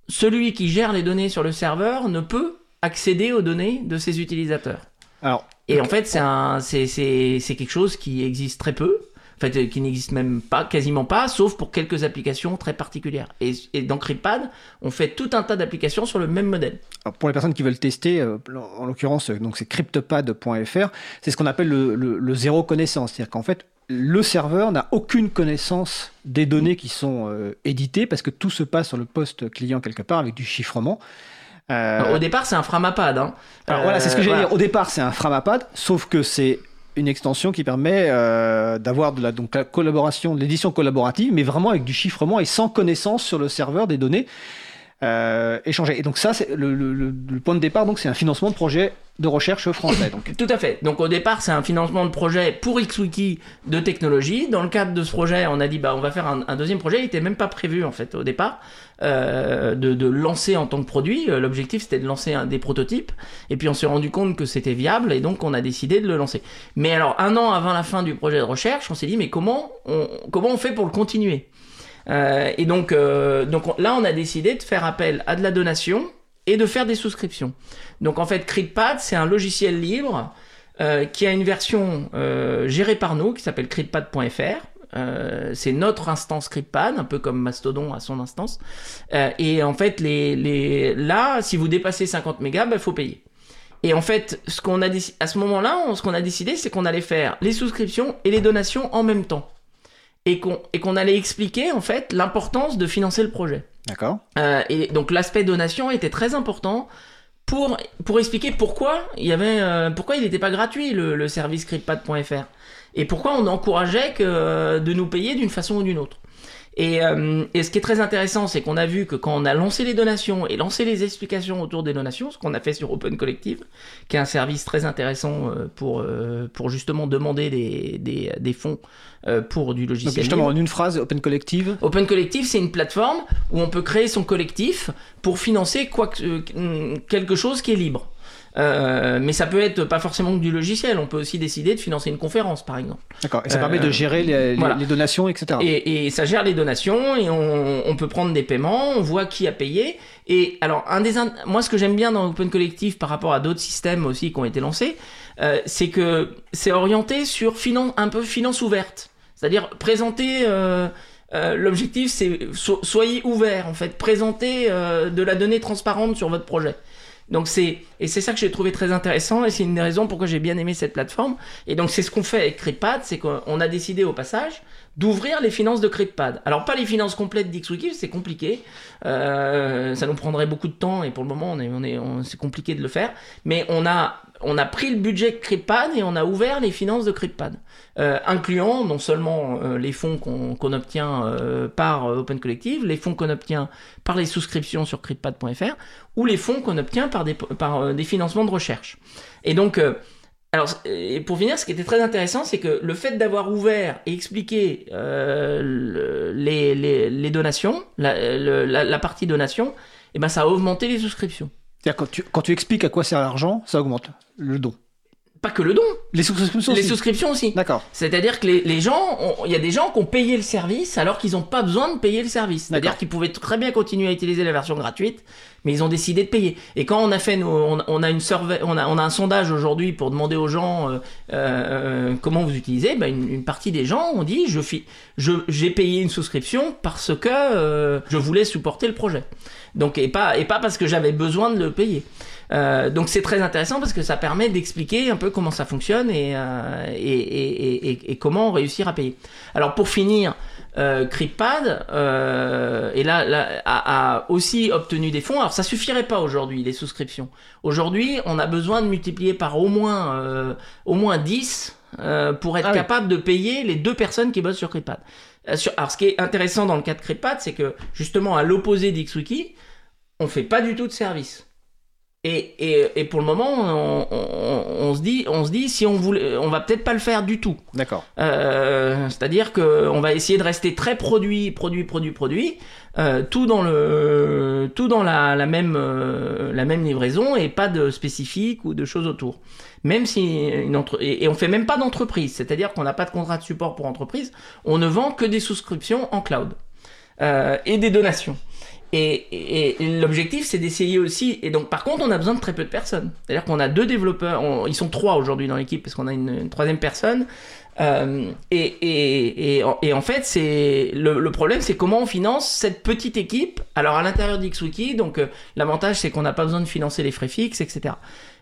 [SPEAKER 6] celui qui gère les données sur le serveur ne peut accéder aux données de ses utilisateurs.
[SPEAKER 1] Alors,
[SPEAKER 6] Et en fait, c'est un, c'est, c'est, c'est quelque chose qui existe très peu. En fait, euh, qui n'existe même pas, quasiment pas, sauf pour quelques applications très particulières. Et, et dans CryptPad, on fait tout un tas d'applications sur le même modèle.
[SPEAKER 1] Alors, pour les personnes qui veulent tester, euh, en l'occurrence, euh, donc c'est cryptopad.fr, c'est ce qu'on appelle le, le- le zéro connaissance. C'est-à-dire qu'en fait, le serveur n'a aucune connaissance des données qui sont euh, éditées parce que tout se passe sur le poste client quelque part avec du chiffrement. Euh,
[SPEAKER 6] Au départ, c'est un Framapad. Hein.
[SPEAKER 1] alors voilà, c'est ce que
[SPEAKER 6] Euh,
[SPEAKER 1] j'allais
[SPEAKER 6] voilà.
[SPEAKER 1] dire. Au départ, c'est un Framapad, sauf que c'est une extension qui permet euh, d'avoir de la, donc, la collaboration, de l'édition collaborative, mais vraiment avec du chiffrement et sans connaissance sur le serveur des données. Euh, échanger. Et donc ça, c'est le, le- point de départ, donc c'est un financement de projet de recherche français. Donc.
[SPEAKER 6] Tout à fait. Donc au départ, c'est un financement de projet pour XWiki de technologie. Dans le cadre de ce projet, on a dit bah on va faire un, deuxième projet. Il était même pas prévu en fait au départ euh, de, de lancer en tant que produit. Euh, L'objectif c'était de lancer un, des prototypes. Et puis on s'est rendu compte que c'était viable et donc on a décidé de le lancer. Mais alors un an avant la fin du projet de recherche, on s'est dit mais comment on, comment on fait pour le continuer? Euh, Et donc euh, donc on- là on a décidé de faire appel à de la donation et de faire des souscriptions. Donc en fait, CritPad, c'est un logiciel libre euh, qui a une version gérée par nous qui s'appelle critpad.fr. C'est notre instance CritPad, un peu comme Mastodon a son instance. Et en fait, les, les, là, si vous dépassez 50 mégas, il faut payer. Et en fait, ce qu'on a à ce moment-là, ce qu'on a décidé, c'est qu'on allait faire les souscriptions et les donations en même temps. Et qu'on et qu'on allait expliquer en fait l'importance de financer le projet.
[SPEAKER 1] D'accord.
[SPEAKER 6] Euh, et donc l'aspect donation était très important pour, pour expliquer pourquoi il y avait euh, pourquoi il n'était pas gratuit le, le service scriptpad.fr et pourquoi on encourageait que, de nous payer d'une façon ou d'une autre. Et, euh, et ce qui est très intéressant, c'est qu'on a vu que quand on a lancé les donations et lancé les explications autour des donations, ce qu'on a fait sur Open Collective, qui est un service très intéressant euh, pour, euh, pour justement demander des, des, des fonds euh, pour du
[SPEAKER 1] Donc
[SPEAKER 6] logiciel.
[SPEAKER 1] justement,
[SPEAKER 6] libre.
[SPEAKER 1] en une phrase, Open Collective.
[SPEAKER 6] Open Collective, c'est une plateforme où on peut créer son collectif pour financer quoi que- quelque chose qui est libre. Euh, mais ça peut être pas forcément que du logiciel. On peut aussi décider de financer une conférence, par exemple.
[SPEAKER 1] D'accord. Et ça
[SPEAKER 6] Euh,
[SPEAKER 1] permet de gérer les, les-
[SPEAKER 6] voilà.
[SPEAKER 1] les donations, etc.
[SPEAKER 6] Et, et ça gère les donations et on, on peut prendre des paiements, on voit qui a payé. Et alors, un des, in- moi, ce que j'aime bien dans Open Collective par rapport à d'autres systèmes aussi qui ont été lancés, euh, c'est que c'est orienté sur finan- un peu finance ouverte. C'est-à-dire présenter. euh, euh, L'objectif, c'est so- soyez ouverts en fait, présentez euh, de la donnée transparente sur votre projet. Donc c'est et c'est ça que j'ai trouvé très intéressant et c'est une des raisons pourquoi j'ai bien aimé cette plateforme. Et donc c'est ce qu'on fait avec CritPad, c'est qu'on a décidé au passage d'ouvrir les finances de CritPad. Alors pas les finances complètes d'XWiki, c'est compliqué, Euh, ça nous prendrait beaucoup de temps et pour le moment on est on est on- c'est compliqué de le faire. Mais on a on a pris le budget de CritPad et on a ouvert les finances de CritPad, euh, incluant non seulement euh, les fonds qu'on qu'on obtient euh, par euh, Open Collective, les fonds qu'on obtient par les souscriptions sur critpad.fr ou les fonds qu'on obtient par des, par, euh, des financements de recherche. Et donc, alors, et pour finir, ce qui était très intéressant, c'est que le fait d'avoir ouvert et expliqué euh, le- les, les, donations, la, partie donation, eh ben, ça a augmenté les souscriptions.
[SPEAKER 1] Quand tu, quand tu expliques à quoi sert l'argent, ça augmente le don.
[SPEAKER 6] Pas que le don,
[SPEAKER 1] Les souscriptions
[SPEAKER 6] les
[SPEAKER 1] aussi.
[SPEAKER 6] souscriptions aussi.
[SPEAKER 1] D'accord.
[SPEAKER 6] C'est-à-dire que les, les gens, il y a des gens qui ont payé le service alors qu'ils n'ont pas besoin de payer le service. C'est-à-dire qu'ils pouvaient très bien continuer à utiliser la version gratuite, mais ils ont décidé de payer. Et quand on a fait, nos, on, on a une survey- on a, on a un sondage aujourd'hui pour demander aux gens euh, euh, comment vous utilisez, ben une, une partie des gens ont dit je fi- je j'ai payé une souscription parce que euh, je voulais supporter le projet. Donc et pas et pas parce que j'avais besoin de le payer. Euh, donc c'est très intéressant parce que ça permet d'expliquer un peu comment ça fonctionne et, euh, et, et, et, et comment réussir à payer. Alors pour finir, euh, CryptPad euh, et là, là a, a aussi obtenu des fonds. Alors ça suffirait pas aujourd'hui les souscriptions. Aujourd'hui, on a besoin de multiplier par au moins euh, au moins 10 euh, pour être
[SPEAKER 1] Ah oui.
[SPEAKER 6] capable de payer les deux personnes qui bossent sur CryptPad. Euh, Alors ce qui est intéressant dans le cas de CryptPad, c'est que justement à l'opposé d'XWiki, on fait pas du tout de service. Et, et, et pour le moment, on, on- on se dit, on se dit si on voulait, on va peut-être pas le faire du tout.
[SPEAKER 1] D'accord.
[SPEAKER 6] Euh, C'est-à-dire que on va essayer de rester très produit, produit, produit, produit, euh, tout dans le, tout dans la, la même, euh, la même livraison et pas de spécifique ou de choses autour. Même si une entre... et, et on fait même pas d'entreprise, c'est-à-dire qu'on n'a pas de contrat de support pour entreprise, on ne vend que des souscriptions en cloud et des donations. Et, l'objectif, c'est d'essayer aussi. Et donc, par contre, on a besoin de très peu de personnes. C'est-à-dire qu'on a deux développeurs. ils sont trois aujourd'hui dans l'équipe parce qu'on a une, troisième personne. Euh, et, en- fait, le, problème, c'est comment on finance cette petite équipe. Alors, à l'intérieur d'XWiki, donc euh, l'avantage, c'est qu'on n'a pas besoin de financer les frais fixes, etc.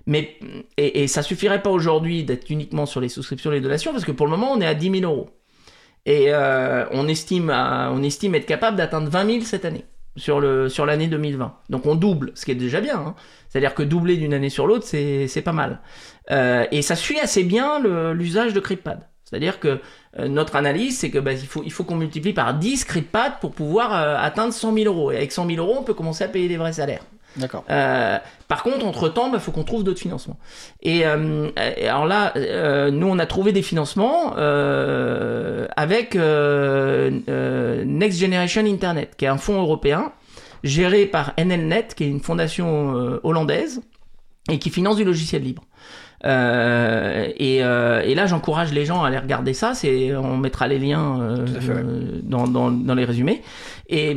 [SPEAKER 6] Mais et, ça suffirait pas aujourd'hui d'être uniquement sur les souscriptions et les donations parce que pour le moment, on est à 10 000 euros. Et euh, on, estime on estime être capable d'atteindre 20 000 cette année, sur le sur l'année 2020. Donc on double, ce qui est déjà bien. hein. C'est-à-dire que doubler d'une année sur l'autre, c'est c'est pas mal. Euh, et ça suit assez bien l'usage de CryptPad. C'est-à-dire que euh, notre analyse, c'est que bah, il faut, il faut qu'on multiplie par 10 CryptPad pour pouvoir euh, atteindre 100 000 euros. Et avec 100 000 euros, on peut commencer à payer des vrais salaires.
[SPEAKER 1] D'accord.
[SPEAKER 6] Euh, par contre, entre-temps, il faut qu'on trouve d'autres financements. Et, euh, alors là, euh, nous, on a trouvé des financements avec Next Generation Internet, qui est un fonds européen géré par NLNet, qui est une fondation hollandaise, et qui finance du logiciel libre. Euh, et, euh, et là, j'encourage les gens à aller regarder ça. C'est, on mettra les liens euh,
[SPEAKER 1] fait, ouais.
[SPEAKER 6] dans, dans, dans les résumés. Et,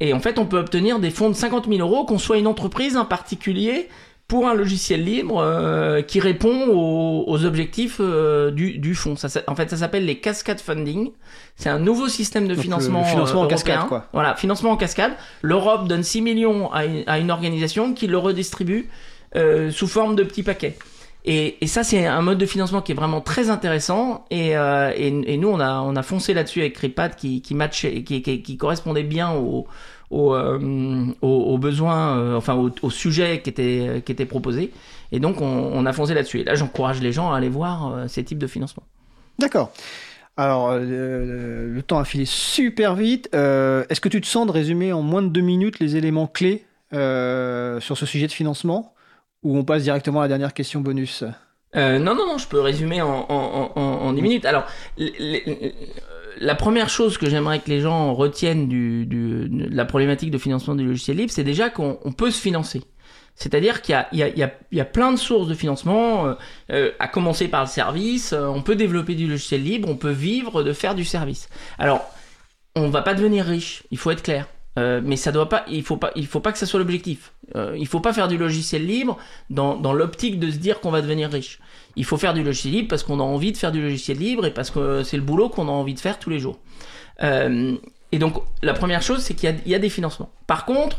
[SPEAKER 6] et en fait, on peut obtenir des fonds de 50 000 euros, qu'on soit une entreprise, un particulier, pour un logiciel libre euh, qui répond aux, aux objectifs euh, du, du fonds. Ça, ça- en fait, ça s'appelle les cascade funding. C'est un nouveau système de
[SPEAKER 1] Donc,
[SPEAKER 6] financement.
[SPEAKER 1] le financement en
[SPEAKER 6] euh,
[SPEAKER 1] cascade,
[SPEAKER 6] européen.
[SPEAKER 1] quoi.
[SPEAKER 6] Voilà, financement en cascade. L'Europe donne 6 millions à une, à une organisation qui le redistribue euh, sous forme de petits paquets. Et, ça, c'est un mode de financement qui est vraiment très intéressant. Et, euh, nous, on a, on a foncé là-dessus avec Cripad qui, qui correspondait bien au, euh, aux, besoins, euh, enfin au, au sujet qui était, qui était proposé. Et donc, on, a foncé là-dessus. Et là, j'encourage les gens à aller voir ces types de financement.
[SPEAKER 1] D'accord. Alors, le temps a filé super vite. Est-ce que tu te sens de résumer en moins de deux minutes les éléments clés sur ce sujet de financement? Ou on passe directement à la dernière question bonus?
[SPEAKER 6] Euh, non, non, non, je peux résumer en, en, en, en 10 minutes. Alors, l- la première chose que j'aimerais que les gens retiennent de la problématique de financement du logiciel libre, c'est déjà qu'on on peut se financer. C'est-à-dire qu'il y a, plein de sources de financement, euh, euh, à commencer par le service, euh, on peut développer du logiciel libre, on peut vivre de faire du service. Alors, on va pas devenir riche, il faut être clair. Euh, mais ça doit pas, il faut pas, il faut pas que ça soit l'objectif. Euh, il faut pas faire du logiciel libre dans, dans l'optique de se dire qu'on va devenir riche. Il faut faire du logiciel libre parce qu'on a envie de faire du logiciel libre et parce que c'est le boulot qu'on a envie de faire tous les jours. Euh, et donc la première chose, c'est qu'il y y a des financements. Par contre,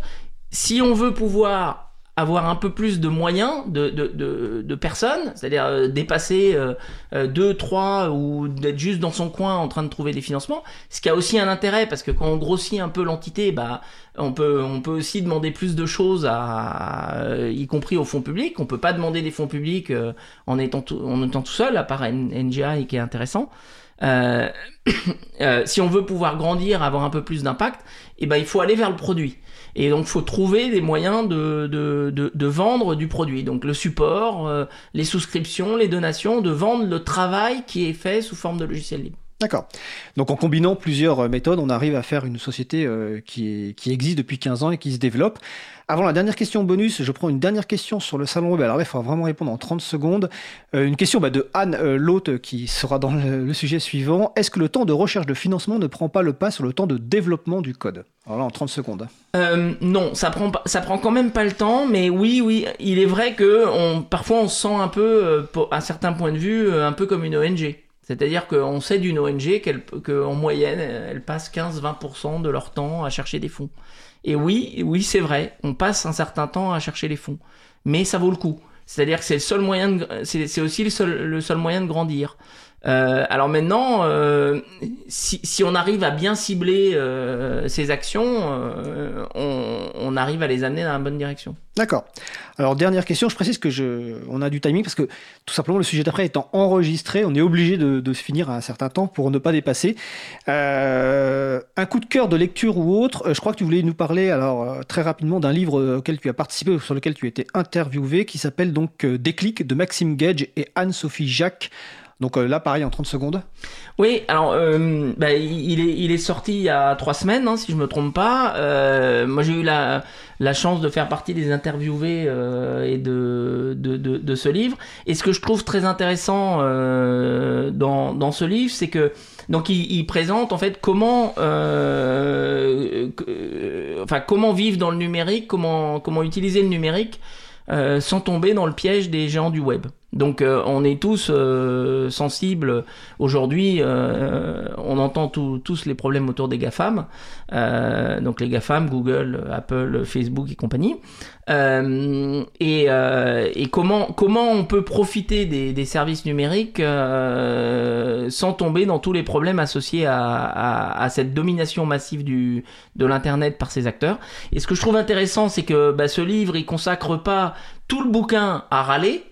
[SPEAKER 6] si on veut pouvoir avoir un peu plus de moyens de, de, de, de personnes, c'est-à-dire euh, dépasser euh, euh, deux, trois ou d'être juste dans son coin en train de trouver des financements, ce qui a aussi un intérêt parce que quand on grossit un peu l'entité, bah on peut on peut aussi demander plus de choses à, euh, y compris au fonds public. On peut pas demander des fonds publics euh, en étant tout, en étant tout seul, à part NGI qui est intéressant. Euh, si on veut pouvoir grandir, avoir un peu plus d'impact, eh ben il faut aller vers le produit. Et donc, faut trouver des moyens de, de, de, vendre du produit. Donc, le support, euh, les souscriptions, les donations, de vendre le travail qui est fait sous forme de logiciel libre.
[SPEAKER 1] D'accord. Donc en combinant plusieurs euh, méthodes, on arrive à faire une société euh, qui, existe depuis 15 ans et qui se développe. Avant la dernière question bonus, je prends une dernière question sur le salon web. Alors il faudra vraiment répondre en 30 secondes. Euh, une question bah, de Anne, euh, qui sera dans le, sujet suivant. Est-ce que le temps de recherche de financement ne prend pas le pas sur le temps de développement du code? Alors là, en 30 secondes.
[SPEAKER 6] Euh, non, ça prend ça prend quand même pas le temps, mais oui, oui, il est vrai que parfois on se sent un peu, à certains points de vue, un peu comme une ONG. C'est-à-dire qu'on sait d'une ONG qu'en moyenne, elle passe 15-20% de leur temps à chercher des fonds. Et oui, oui, c'est vrai, on passe un certain temps à chercher les fonds, mais ça vaut le coup. C'est-à-dire que c'est le seul moyen, c'est, aussi le seul moyen de grandir. Euh, alors maintenant, euh, si, on arrive à bien cibler euh, ces actions, on, arrive à les amener dans la bonne direction.
[SPEAKER 1] D'accord. Alors dernière question, je précise que je, on a du timing parce que tout simplement le sujet d'après étant enregistré, on est obligé de, de se finir à un certain temps pour ne pas dépasser. Un coup de cœur de lecture ou autre, je crois que tu voulais nous parler alors très rapidement d'un livre auquel tu as participé, sur lequel tu as été interviewé, qui s'appelle donc Déclic de Maxime Gage et Anne-Sophie Jacques. Donc euh, là pareil en 30 secondes.
[SPEAKER 6] Oui, alors euh, bah, il, est, il est sorti il y a trois semaines, hein, si je me trompe pas. Euh, moi, j'ai eu la, la chance de faire partie des interviewés euh, et de, de, de, de ce livre. Et ce que je trouve très intéressant euh, dans, dans ce livre, c'est que donc il, il présente en fait comment, euh, que- enfin comment vivre dans le numérique, comment comment utiliser le numérique euh, sans tomber dans le piège des géants du web. Donc euh, on est tous euh, sensibles aujourd'hui, euh, on entend tous les problèmes autour des GAFAM, euh, donc les GAFAM, Google, Apple, Facebook et compagnie. Euh, et, euh, et comment, comment on peut profiter des, des services numériques sans tomber dans tous les problèmes associés à, à- à cette domination massive du, de l'Internet par ces acteurs. Et ce que je trouve intéressant, c'est que bah, ce livre, il consacre pas tout le bouquin à râler,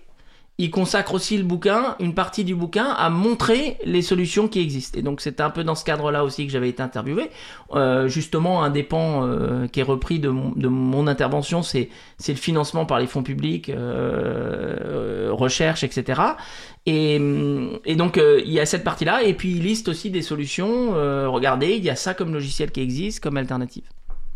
[SPEAKER 6] il consacre aussi le bouquin, une partie du bouquin, à montrer les solutions qui existent. Et donc c'est un peu dans ce cadre-là aussi que j'avais été interviewé. Euh, justement, un des pans euh, qui est repris de mon, de mon intervention, c'est le financement par les fonds publics, euh, recherche, etc. Et, et donc il y a cette partie-là, et puis il liste aussi des solutions. regardez, il y a ça comme logiciel qui existe, comme alternative.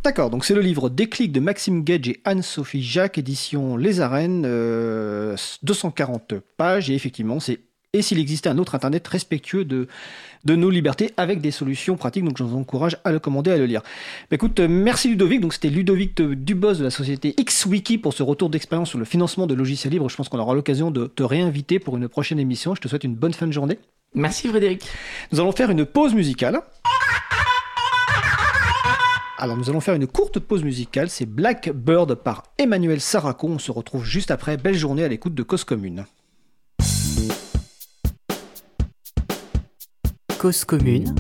[SPEAKER 1] D'accord, donc c'est le livre Déclic de Maxime Gage et Anne-Sophie Jacques, édition Les Arènes, 240 euh, pages, et effectivement, c'est et s'il existait un autre Internet respectueux de, de nos libertés avec des solutions pratiques. Donc je vous encourage à le commander, à le lire. Bah, écoute, euh, merci Ludovic. Donc c'était Ludovic Dubos de la société XWiki pour ce retour d'expérience sur le financement de logiciels libres. Je pense qu'on aura l'occasion de te réinviter pour une prochaine émission. Je te souhaite une bonne fin de journée.
[SPEAKER 6] Merci Frédéric.
[SPEAKER 1] Nous allons faire une pause musicale. Alors nous allons faire une courte pause musicale, c'est Blackbird par Emmanuel Saraco, on se retrouve juste après, belle journée à l'écoute de Cause Commune.
[SPEAKER 7] Cause Commune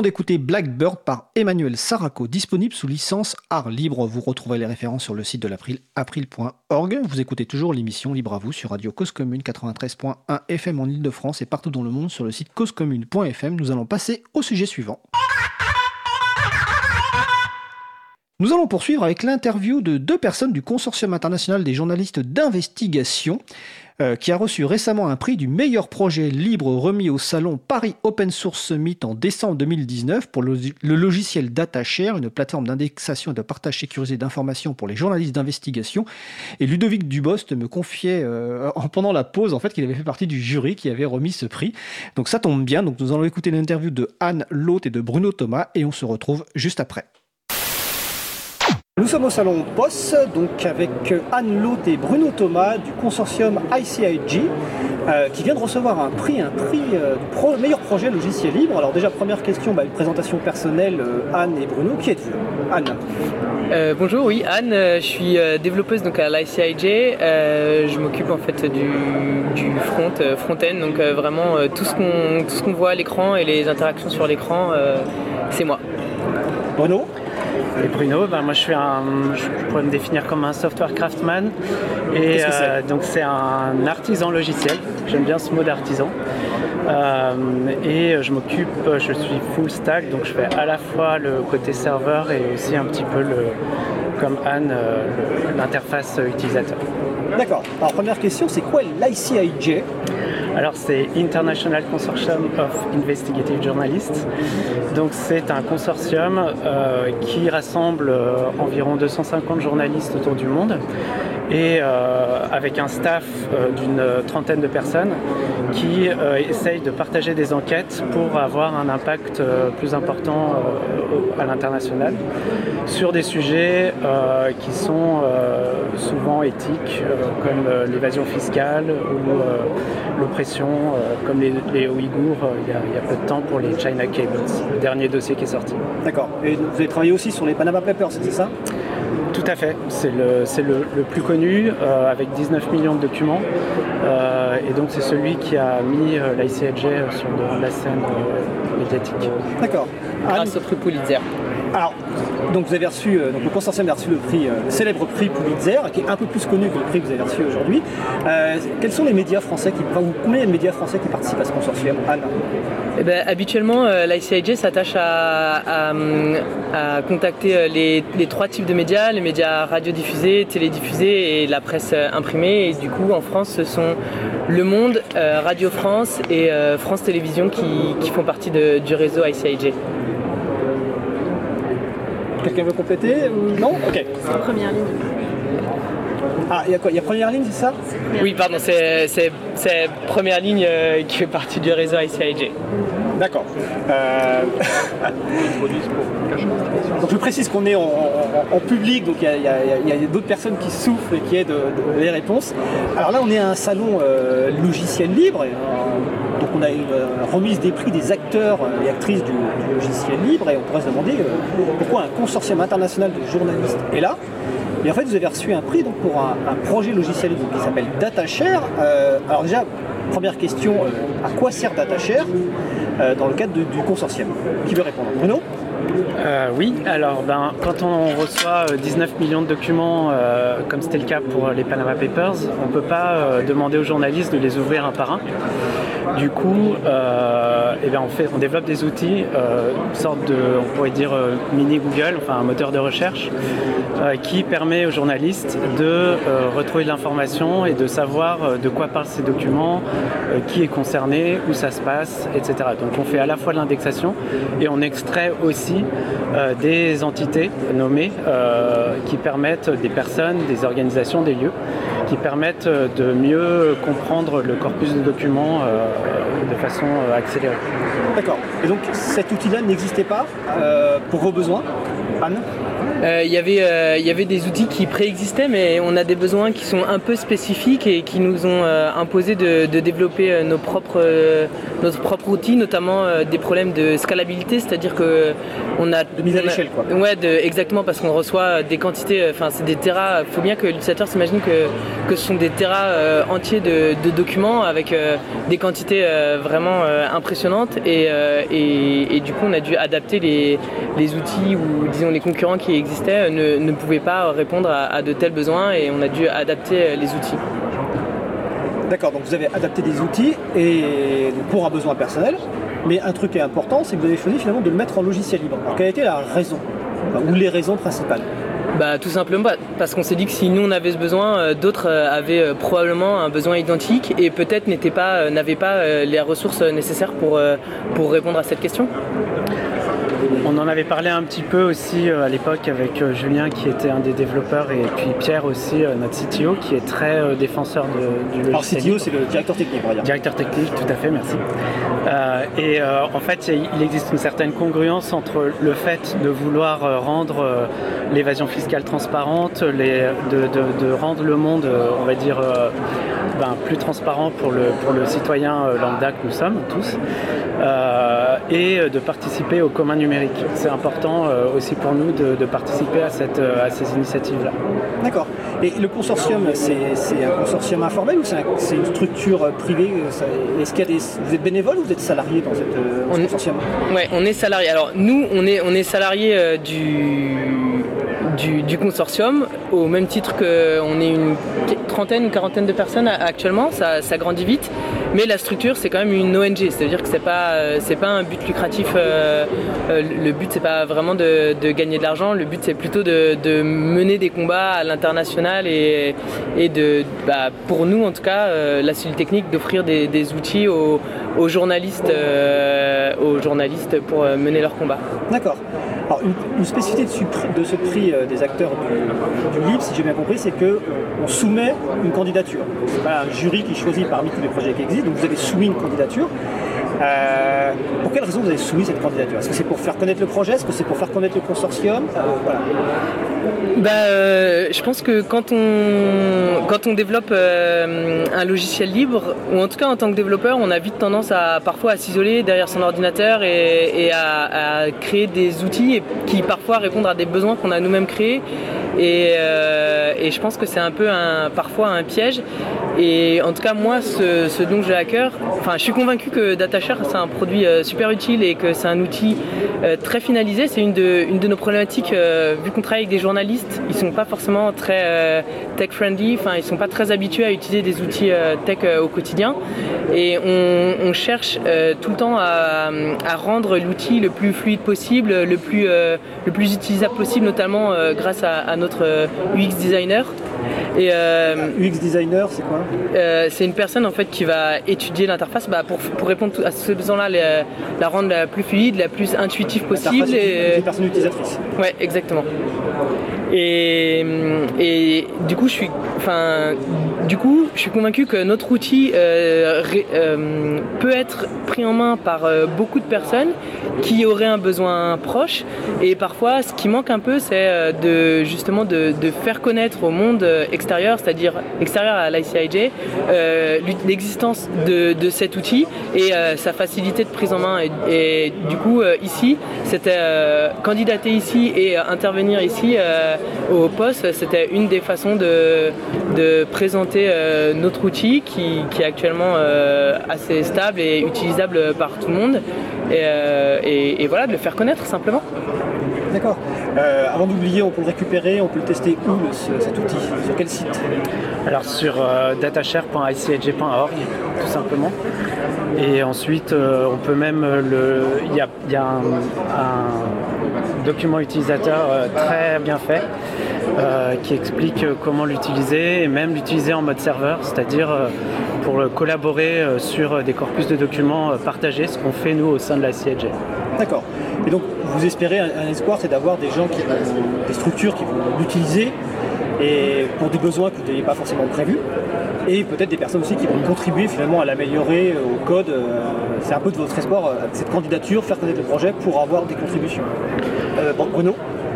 [SPEAKER 1] d'écouter Blackbird par Emmanuel Saraco, disponible sous licence art libre. Vous retrouverez les références sur le site de l'April, april.org. Vous écoutez toujours l'émission Libre à vous sur Radio Cause Commune 93.1 FM en Ile-de-France et partout dans le monde sur le site causecommune.fm. Nous allons passer au sujet suivant. Nous allons poursuivre avec l'interview de deux personnes du Consortium international des journalistes d'investigation. Euh, qui a reçu récemment un prix du meilleur projet libre remis au salon Paris Open Source Summit en décembre 2019 pour le, logiciel DataShare, une plateforme d'indexation et de partage sécurisé d'informations pour les journalistes d'investigation. Et Ludovic Dubost me confiait euh, pendant la pause en fait qu'il avait fait partie du jury qui avait remis ce prix. Donc ça tombe bien. Donc nous allons écouter l'interview de Anne Loth et de Bruno Thomas et on se retrouve juste après. Nous sommes au salon POS, donc avec Anne Loth et Bruno Thomas du consortium ICIG, euh, qui vient de recevoir un prix, un prix euh, du meilleur projet logiciel libre. Alors déjà, première question, bah, une présentation personnelle, euh, Anne et Bruno, qui êtes-vous Anne?
[SPEAKER 8] Bonjour, oui, Anne, je suis développeuse donc à l'ICIJ. je m'occupe en fait du, front, front-end, donc vraiment tout ce qu'on tout ce qu'on voit à l'écran et les interactions sur l'écran, c'est moi.
[SPEAKER 1] Bruno?
[SPEAKER 9] Et Bruno, ben moi je suis un, je pourrais me définir comme un software craftsman. Et euh, donc c'est un artisan logiciel. J'aime bien ce mot d'artisan. Euh, et je m'occupe, je suis full stack, donc je fais à la fois le côté serveur et aussi un petit peu le, comme Anne, euh, l'interface utilisateur.
[SPEAKER 1] D'accord. Alors première question, c'est quoi l'ICIJ?
[SPEAKER 9] Alors c'est International Consortium of Investigative Journalists. Donc c'est un consortium euh, qui rassemble euh, environ 250 journalistes autour du monde et avec un staff d'une trentaine de personnes qui essayent de partager des enquêtes pour avoir un impact plus important à l'international sur des sujets qui sont souvent éthiques comme l'évasion fiscale ou l'oppression comme les, les Ouïghours il y, a, il y a peu de temps pour les China Cables, le dernier dossier qui est sorti.
[SPEAKER 1] D'accord. Et vous avez travaillé aussi sur les Panama Papers, c'est ça?
[SPEAKER 9] Tout à fait, c'est le, le, le, plus connu, euh, avec 19 millions de documents. Euh, et donc c'est celui qui a mis euh, l'ICIJ sur la scène médiatique.
[SPEAKER 1] D'accord.
[SPEAKER 8] Grâce au prix Pulitzer.
[SPEAKER 1] Alors, donc vous avez reçu, euh, donc le consortium a reçu le prix, euh, le célèbre prix Pulitzer, qui est un peu plus connu que le prix que vous avez reçu aujourd'hui. Euh, quels sont les médias français qui, enfin, combien de médias français qui participent à ce consortium, Anne?
[SPEAKER 8] Eh ben, habituellement, euh, l'ICIJ s'attache à, à, à, contacter les, les, trois types de médias, les médias radiodiffusés, télédiffusés et la presse imprimée. Et du coup, en France, ce sont Le Monde, euh, Radio France et euh, France Télévisions qui, qui, font partie de, du réseau ICIJ.
[SPEAKER 1] Quelqu'un veut compléter ou non Ok.
[SPEAKER 2] C'est en première ligne.
[SPEAKER 1] Ah, il y a quoi? Il y a première ligne, c'est ça?
[SPEAKER 8] Oui, pardon, c'est première ligne euh, qui fait partie du réseau ICIJ.
[SPEAKER 1] D'accord. Euh... je précise qu'on est en, public, donc il y a, d'autres personnes qui souffrent et qui aident de, de, les réponses. Alors là, on est à un salon euh, logiciel libre. donc on a une remise des prix des acteurs et actrices du, logiciel libre et on pourrait se demander euh, pourquoi un consortium international de journalistes est là. Et en fait, vous avez reçu un prix donc, pour un, un projet logiciel libre qui s'appelle DataShare. Euh, alors déjà, première question, à quoi sert DataShare euh, dans le cadre de, du consortium? Qui veut répondre? Bruno?
[SPEAKER 9] Euh, oui, alors ben, quand on reçoit 19 millions de documents, euh, comme c'était le cas pour les Panama Papers, on ne peut pas euh, demander aux journalistes de les ouvrir un par un. Du coup, eh fait, on développe des outils, une sorte de, on pourrait dire, mini Google, enfin un moteur de recherche, qui permet aux journalistes de retrouver de l'information et de savoir de quoi parlent ces documents, qui est concerné, où ça se passe, etc. Donc on fait à la fois de l'indexation et on extrait aussi euh, des entités nommées euh, qui permettent des personnes, des organisations, des lieux, qui permettent de mieux comprendre le corpus de documents euh, de façon accélérée.
[SPEAKER 1] D'accord. Et donc cet outil-là n'existait pas pour vos besoins Anne?
[SPEAKER 8] Euh, y avait, euh, y avait des outils qui préexistaient, mais on a des besoins qui sont un peu spécifiques et qui nous ont euh, imposé de, de développer euh, nos propres, notre propre outil, notamment des problèmes de scalabilité, c'est-à-dire que on a
[SPEAKER 1] de mise à l'échelle, quoi.
[SPEAKER 8] Ouais, de, exactement, parce qu'on reçoit des quantités, enfin c'est des terras. Il faut bien que l'utilisateur s'imagine que, que ce sont des terras entiers de, de, documents avec des quantités vraiment impressionnantes et, et, et, du coup on a dû adapter les, les outils ou disons les concurrents qui existaient ne, ne pouvaient pas répondre à, à, de tels besoins et on a dû adapter les outils.
[SPEAKER 1] D'accord, donc vous avez adapté des outils et pour un besoin personnel, mais un truc qui est important, c'est que vous avez choisi finalement de le mettre en logiciel libre. Alors quelle a été la raison ou les raisons principales?
[SPEAKER 8] Bah, tout simplement parce qu'on s'est dit que si nous on avait ce besoin, euh, d'autres euh, avaient euh, probablement un besoin identique et peut-être n'étaient pas, n'avaient pas les ressources nécessaires pour, pour répondre à cette question.
[SPEAKER 9] On en avait parlé un petit peu aussi euh, à l'époque avec euh, Julien qui était un des développeurs et puis Pierre aussi, euh, notre CTO, qui est très défenseur de, du
[SPEAKER 1] logiciel. Alors CTO c'est le directeur technique, on.
[SPEAKER 9] Directeur technique, tout à fait, merci. Euh, et euh, en fait, il existe une certaine congruence entre le fait de vouloir rendre l'évasion fiscale transparente, les, de, de, de, rendre le monde, on va dire, ben, plus transparent pour le, pour le citoyen lambda que nous sommes tous, et de participer au commun numérique. C'est important euh, aussi pour nous de, de participer à, cette, euh, à ces initiatives-là.
[SPEAKER 1] D'accord. Et le consortium, c'est un consortium informel ou c'est un, une structure privée Est-ce qu'il y a des, vous êtes bénévole ou vous êtes salarié dans cette, euh,
[SPEAKER 8] on,
[SPEAKER 1] consortium?
[SPEAKER 8] Ouais, on est salarié. Alors nous, on est, on est salarié euh, du, du, consortium, au même titre qu'on est une trentaine, une quarantaine de personnes actuellement, ça grandit vite. Mais la structure, c'est quand même une ONG, c'est-à-dire que c'est pas, c'est pas un but lucratif. le but, c'est pas vraiment de, gagner de l'argent. Le but, c'est plutôt de, mener des combats à l'international et, de, bah, pour nous en tout cas, la cellule technique d'offrir des, outils aux, journalistes, aux journalistes pour mener leur combat.
[SPEAKER 1] D'accord. Alors, une, spécificité de, ce prix euh, des acteurs du, livre, si j'ai bien compris, c'est qu'on soumet une candidature. C'est pas un jury qui choisit parmi tous les projets qui existent, donc vous avez soumis une candidature. Euh, pour quelle raison vous avez soumis cette candidature? Est-ce que c'est pour faire connaître le projet? Est-ce que c'est pour faire connaître le consortium? Euh,
[SPEAKER 8] bah, euh, je pense que quand on, quand on développe un logiciel libre, ou en tout cas en tant que développeur, on a vite tendance à parfois à s'isoler derrière son ordinateur et, à, créer des outils qui parfois répondent à des besoins qu'on a nous-mêmes créés. Et, je pense que c'est un peu parfois un piège. Et en tout cas, moi, ce, ce dont j'ai à cœur, enfin, je suis convaincu que C'est un produit euh, super utile et que c'est un outil euh, très finalisé. C'est une de, une de nos problématiques, euh, vu qu'on travaille avec des journalistes, ils sont pas forcément très tech-friendly, enfin, ils sont pas très habitués à utiliser des outils tech au quotidien. Et on, cherche tout le temps à, rendre l'outil le plus fluide possible, le plus, le plus utilisable possible, notamment grâce à, à notre UX designer.
[SPEAKER 1] Et, euh, UX designer, c'est quoi?
[SPEAKER 8] euh, C'est une personne en fait qui va étudier l'interface bah, pour, pour, répondre à ce besoin-là, la rendre la plus fluide, la plus intuitive possible.
[SPEAKER 1] Et... Des personnes utilisatrices.
[SPEAKER 8] Ouais, exactement. Et, et, du coup, je suis, enfin, du coup, je suis convaincu que notre outil euh, euh, peut être pris en main par euh, beaucoup de personnes qui auraient un besoin proche. Et parfois, ce qui manque un peu, c'est de justement de, faire connaître au monde extérieur, c'est-à-dire extérieur à l'ICIJ, l'existence de, cet outil et sa facilité de prise en main. Et, du coup, ici, c'était candidater ici et intervenir ici au poste, c'était une des façons de, présenter euh, notre outil qui, est actuellement euh, assez stable et utilisable par tout le monde. Et, euh, voilà, de le faire connaître simplement.
[SPEAKER 1] D'accord. avant d'oublier, on peut le récupérer, on peut le tester où cet outil? Sur quel site?
[SPEAKER 9] Alors sur datashare.icij.org tout simplement. Et ensuite, on peut même le. Il y a, un document utilisateur euh, très bien fait euh, qui explique comment l'utiliser et même l'utiliser en mode serveur, c'est-à-dire euh, pour collaborer sur des corpus de documents partagés, ce qu'on fait nous au sein de la CIG.
[SPEAKER 1] D'accord. Et donc vous espérez un, espoir, c'est d'avoir des gens qui des structures qui vont l'utiliser et pour des besoins que vous n'aviez pas forcément prévus et peut-être des personnes aussi qui vont contribuer finalement à l'améliorer au code. C'est un peu de votre espoir, cette candidature, faire connaître le projet pour avoir des contributions. Euh, Bruno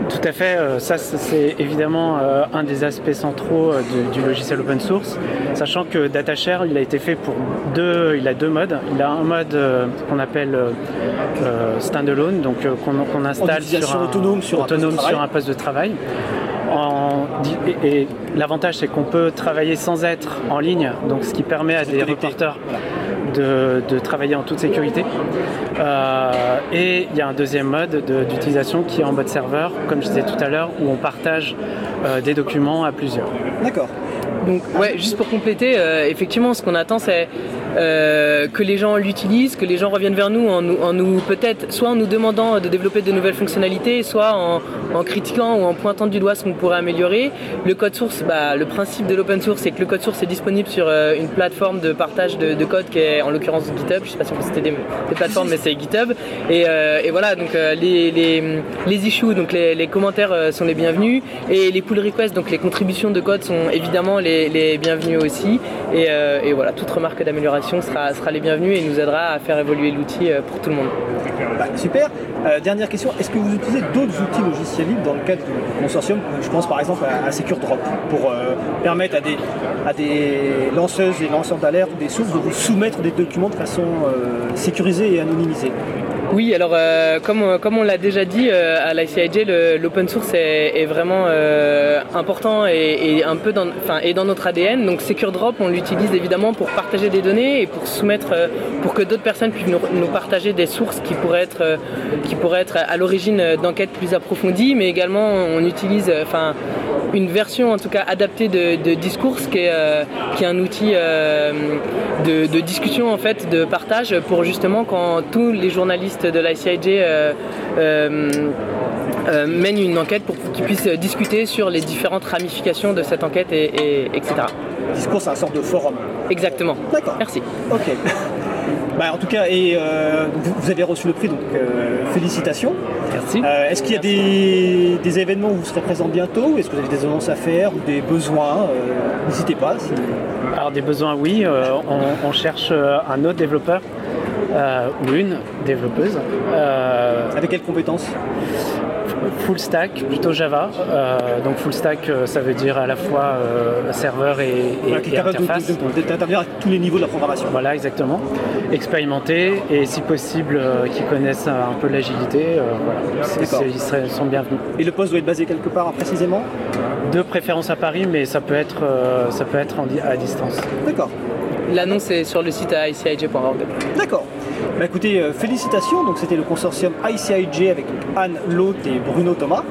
[SPEAKER 9] tout à fait, euh, ça c'est évidemment euh, un des aspects centraux du logiciel open source, sachant que DataShare il a été fait pour deux, il a deux modes. Il a un mode qu'on appelle standalone, donc qu'on installe
[SPEAKER 1] sur un, autonome, sur,
[SPEAKER 9] autonome sur un poste de travail. Et, l'avantage c'est qu'on peut travailler sans être en ligne, donc ce qui permet à des reporters de, travailler en toute sécurité. Euh, et il y a un deuxième mode d'utilisation qui est en mode serveur, comme je disais tout à l'heure, où on partage euh, des documents à plusieurs.
[SPEAKER 1] D'accord.
[SPEAKER 8] Donc ouais, juste pour compléter, euh, effectivement, ce qu'on attend, c'est euh, que les gens l'utilisent, que les gens reviennent vers nous en nous, peut-être soit en nous demandant de développer de nouvelles fonctionnalités, soit en, critiquant ou en pointant du doigt ce qu'on pourrait améliorer. Le code source, bah, le principe de l'open source, c'est que le code source est disponible sur euh, une plateforme de partage de, code qui est en l'occurrence GitHub. Je sais pas si peut citer des, plateformes, mais c'est GitHub. Et, euh, voilà, donc les, issues, donc les, commentaires sont les bienvenus et les pull requests, donc les contributions de code sont évidemment les, bienvenues aussi. Et, et voilà, toute remarque d'amélioration sera, les bienvenus et nous aidera à faire évoluer l'outil euh, pour tout le monde.
[SPEAKER 1] Bah, super. Euh, dernière question, est-ce que vous utilisez d'autres outils logiciels libres dans le cadre du consortium Je pense par exemple à, SecureDrop pour euh, permettre à des, à des lanceuses et lanceurs d'alerte ou des sources de vous soumettre des documents de façon sécurisée et anonymisée.
[SPEAKER 8] Oui, alors euh, comme, on l'a déjà dit euh, à l'ICIJ, l'open source est, vraiment euh, important et, un peu dans, notre ADN. Donc SecureDrop, on l'utilise évidemment pour partager des données et pour soumettre, pour que d'autres personnes puissent nous, partager des sources qui pourraient être, qui pourraient être à l'origine d'enquêtes plus approfondies, mais également on utilise, enfin une version en tout cas adaptée de, de discours qui est, qui est un outil de, de, discussion en fait, de partage pour justement quand tous les journalistes de l'ICIJ euh, mène une enquête pour qu'ils puissent discuter sur les différentes ramifications de cette enquête, et, etc.
[SPEAKER 1] discours, c'est un sorte de forum.
[SPEAKER 8] Exactement.
[SPEAKER 1] D'accord.
[SPEAKER 8] Merci.
[SPEAKER 1] Ok. Bah, en tout cas, et, euh, vous, avez reçu le prix, donc euh, félicitations.
[SPEAKER 8] Merci.
[SPEAKER 1] Est-ce qu'il y a des, événements où vous serez présent bientôt? Est-ce que vous avez des annonces à faire ou des besoins N'hésitez pas.
[SPEAKER 9] Alors des besoins, oui. on, cherche un autre développeur ou une développeuse.
[SPEAKER 1] Avec quelles compétences
[SPEAKER 9] full stack, plutôt Java. Euh, donc full stack, euh, ça veut dire à la fois euh, serveur et, et, interface.
[SPEAKER 1] D'intervenir à tous les niveaux de la programmation.
[SPEAKER 9] Voilà, exactement. Expérimenter et si possible qui connaissent un peu l'agilité, voilà. ils sont bienvenus.
[SPEAKER 1] Et le poste doit être basé quelque part précisément?
[SPEAKER 9] De préférence à Paris, mais ça peut être, ça peut être à distance.
[SPEAKER 1] D'accord.
[SPEAKER 8] L'annonce est sur le site icij.org.
[SPEAKER 1] D'accord. Bah écoutez, euh, félicitations. Donc c'était le consortium ICIJ avec Anne Loth et Bruno Thomas.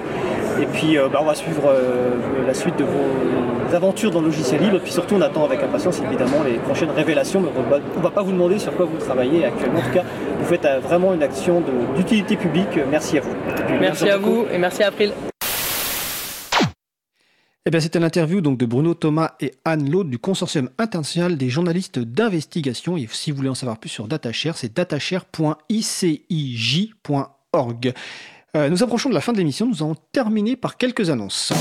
[SPEAKER 1] Et puis euh, bah, on va suivre euh, la suite de vos aventures dans le logiciel libre. Et puis surtout on attend avec impatience évidemment les prochaines révélations. Mais on ne va pas vous demander sur quoi vous travaillez actuellement. En tout cas, vous faites vraiment une action d'utilité publique. Merci à vous.
[SPEAKER 8] merci à vous et merci à April.
[SPEAKER 1] Eh bien, c'était l'interview donc de Bruno Thomas et Anne Laude du consortium international des journalistes d'investigation. Et si vous voulez en savoir plus sur DataShare, c'est datashare.icij.org. Euh, nous approchons de la fin de l'émission. Nous allons terminer par quelques annonces.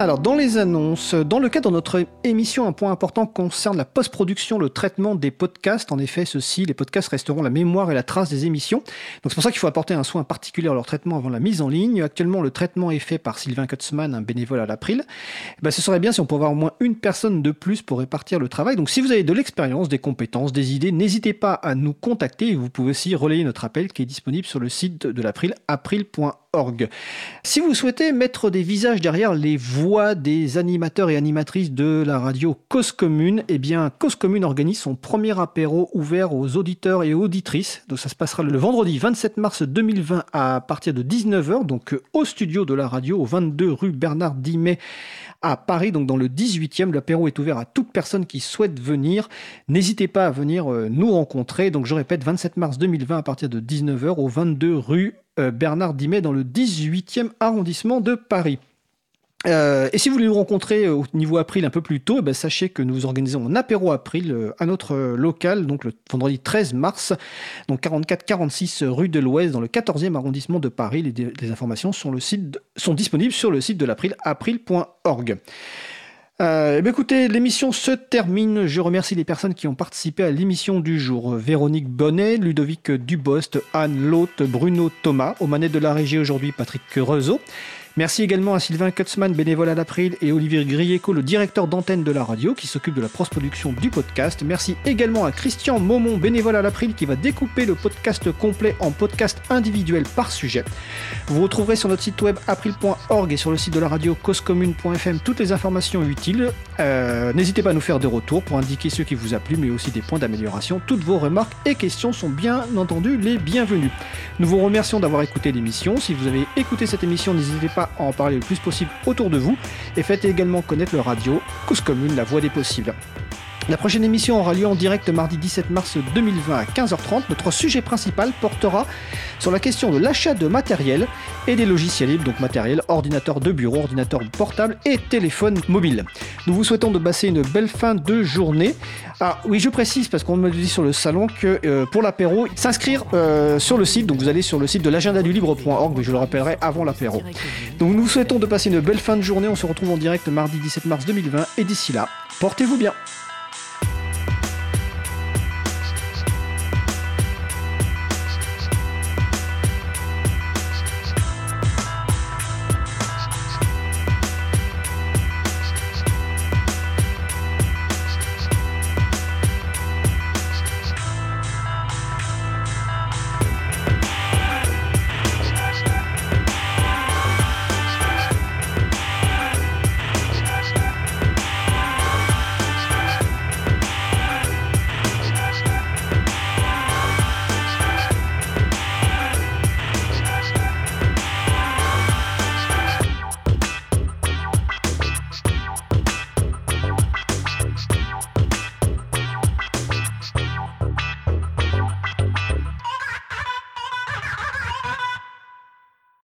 [SPEAKER 1] Alors, dans les annonces, dans le cadre de notre émission, un point important concerne la post-production, le traitement des podcasts. En effet, ceux-ci, les podcasts resteront la mémoire et la trace des émissions. Donc, c'est pour ça qu'il faut apporter un soin particulier à leur traitement avant la mise en ligne. Actuellement, le traitement est fait par Sylvain Kutzmann, un bénévole à l'April. Eh ben, ce serait bien si on pouvait avoir au moins une personne de plus pour répartir le travail. Donc, si vous avez de l'expérience, des compétences, des idées, n'hésitez pas à nous contacter. Vous pouvez aussi relayer notre appel qui est disponible sur le site de l'April, april.org. Si vous souhaitez mettre des visages derrière les voix des animateurs et animatrices de la radio Cause Commune, eh bien Cause Commune organise son premier apéro ouvert aux auditeurs et auditrices. Donc ça se passera le vendredi 27 mars 2020 à partir de 19h, donc au studio de la radio au 22 rue Bernard Dimet à Paris, donc dans le 18e. L'apéro est ouvert à toute personne qui souhaite venir. N'hésitez pas à venir euh, nous rencontrer. Donc je répète, 27 mars 2020 à partir de 19h au 22 rue Bernard Dimet dans le 18e arrondissement de Paris. Euh, et si vous voulez nous rencontrer au niveau April un peu plus tôt, eh ben, sachez que nous organisons un apéro April euh, à notre local, donc le vendredi 13 mars, donc 44-46 rue de l'Ouest, dans le 14e arrondissement de Paris. Les, informations sont, sont disponibles sur le site de l'April, april.org. Euh, eh écoutez, l'émission se termine. Je remercie les personnes qui ont participé à l'émission du jour. Véronique Bonnet, Ludovic Dubost, Anne Lotte, Bruno Thomas. Aux manettes de la régie aujourd'hui, Patrick Rezeau. Merci également à Sylvain Kutzmann, bénévole à l'April, et Olivier Grieco, le directeur d'antenne de la radio, qui s'occupe de la post-production du podcast. Merci également à Christian Maumont, bénévole à l'April, qui va découper le podcast complet en podcast individuel par sujet. Vous retrouverez sur notre site web april.org et sur le site de la radio causecommune.fm toutes les informations utiles. Euh, n'hésitez pas à nous faire des retours pour indiquer ce qui vous a plu, mais aussi des points d'amélioration. Toutes vos remarques et questions sont bien entendu les bienvenues. Nous vous remercions d'avoir écouté l'émission. Si vous avez écouté cette émission, n'hésitez pas en parler le plus possible autour de vous et faites également connaître le radio Cause Commune, la voix des possibles. La prochaine émission aura lieu en direct mardi 17 mars 2020 à 15h30. Notre sujet principal portera sur la question de l'achat de matériel et des logiciels libres, donc matériel, ordinateur de bureau, ordinateur portable et téléphone mobile. Nous vous souhaitons de passer une belle fin de journée. Ah oui, je précise parce qu'on me dit sur le salon que euh, pour l'apéro, s'inscrire euh, sur le site, donc vous allez sur le site de l'agenda du libre.org, mais je le rappellerai avant l'apéro. Donc nous vous souhaitons de passer une belle fin de journée. On se retrouve en direct mardi 17 mars 2020 et d'ici là, portez-vous bien.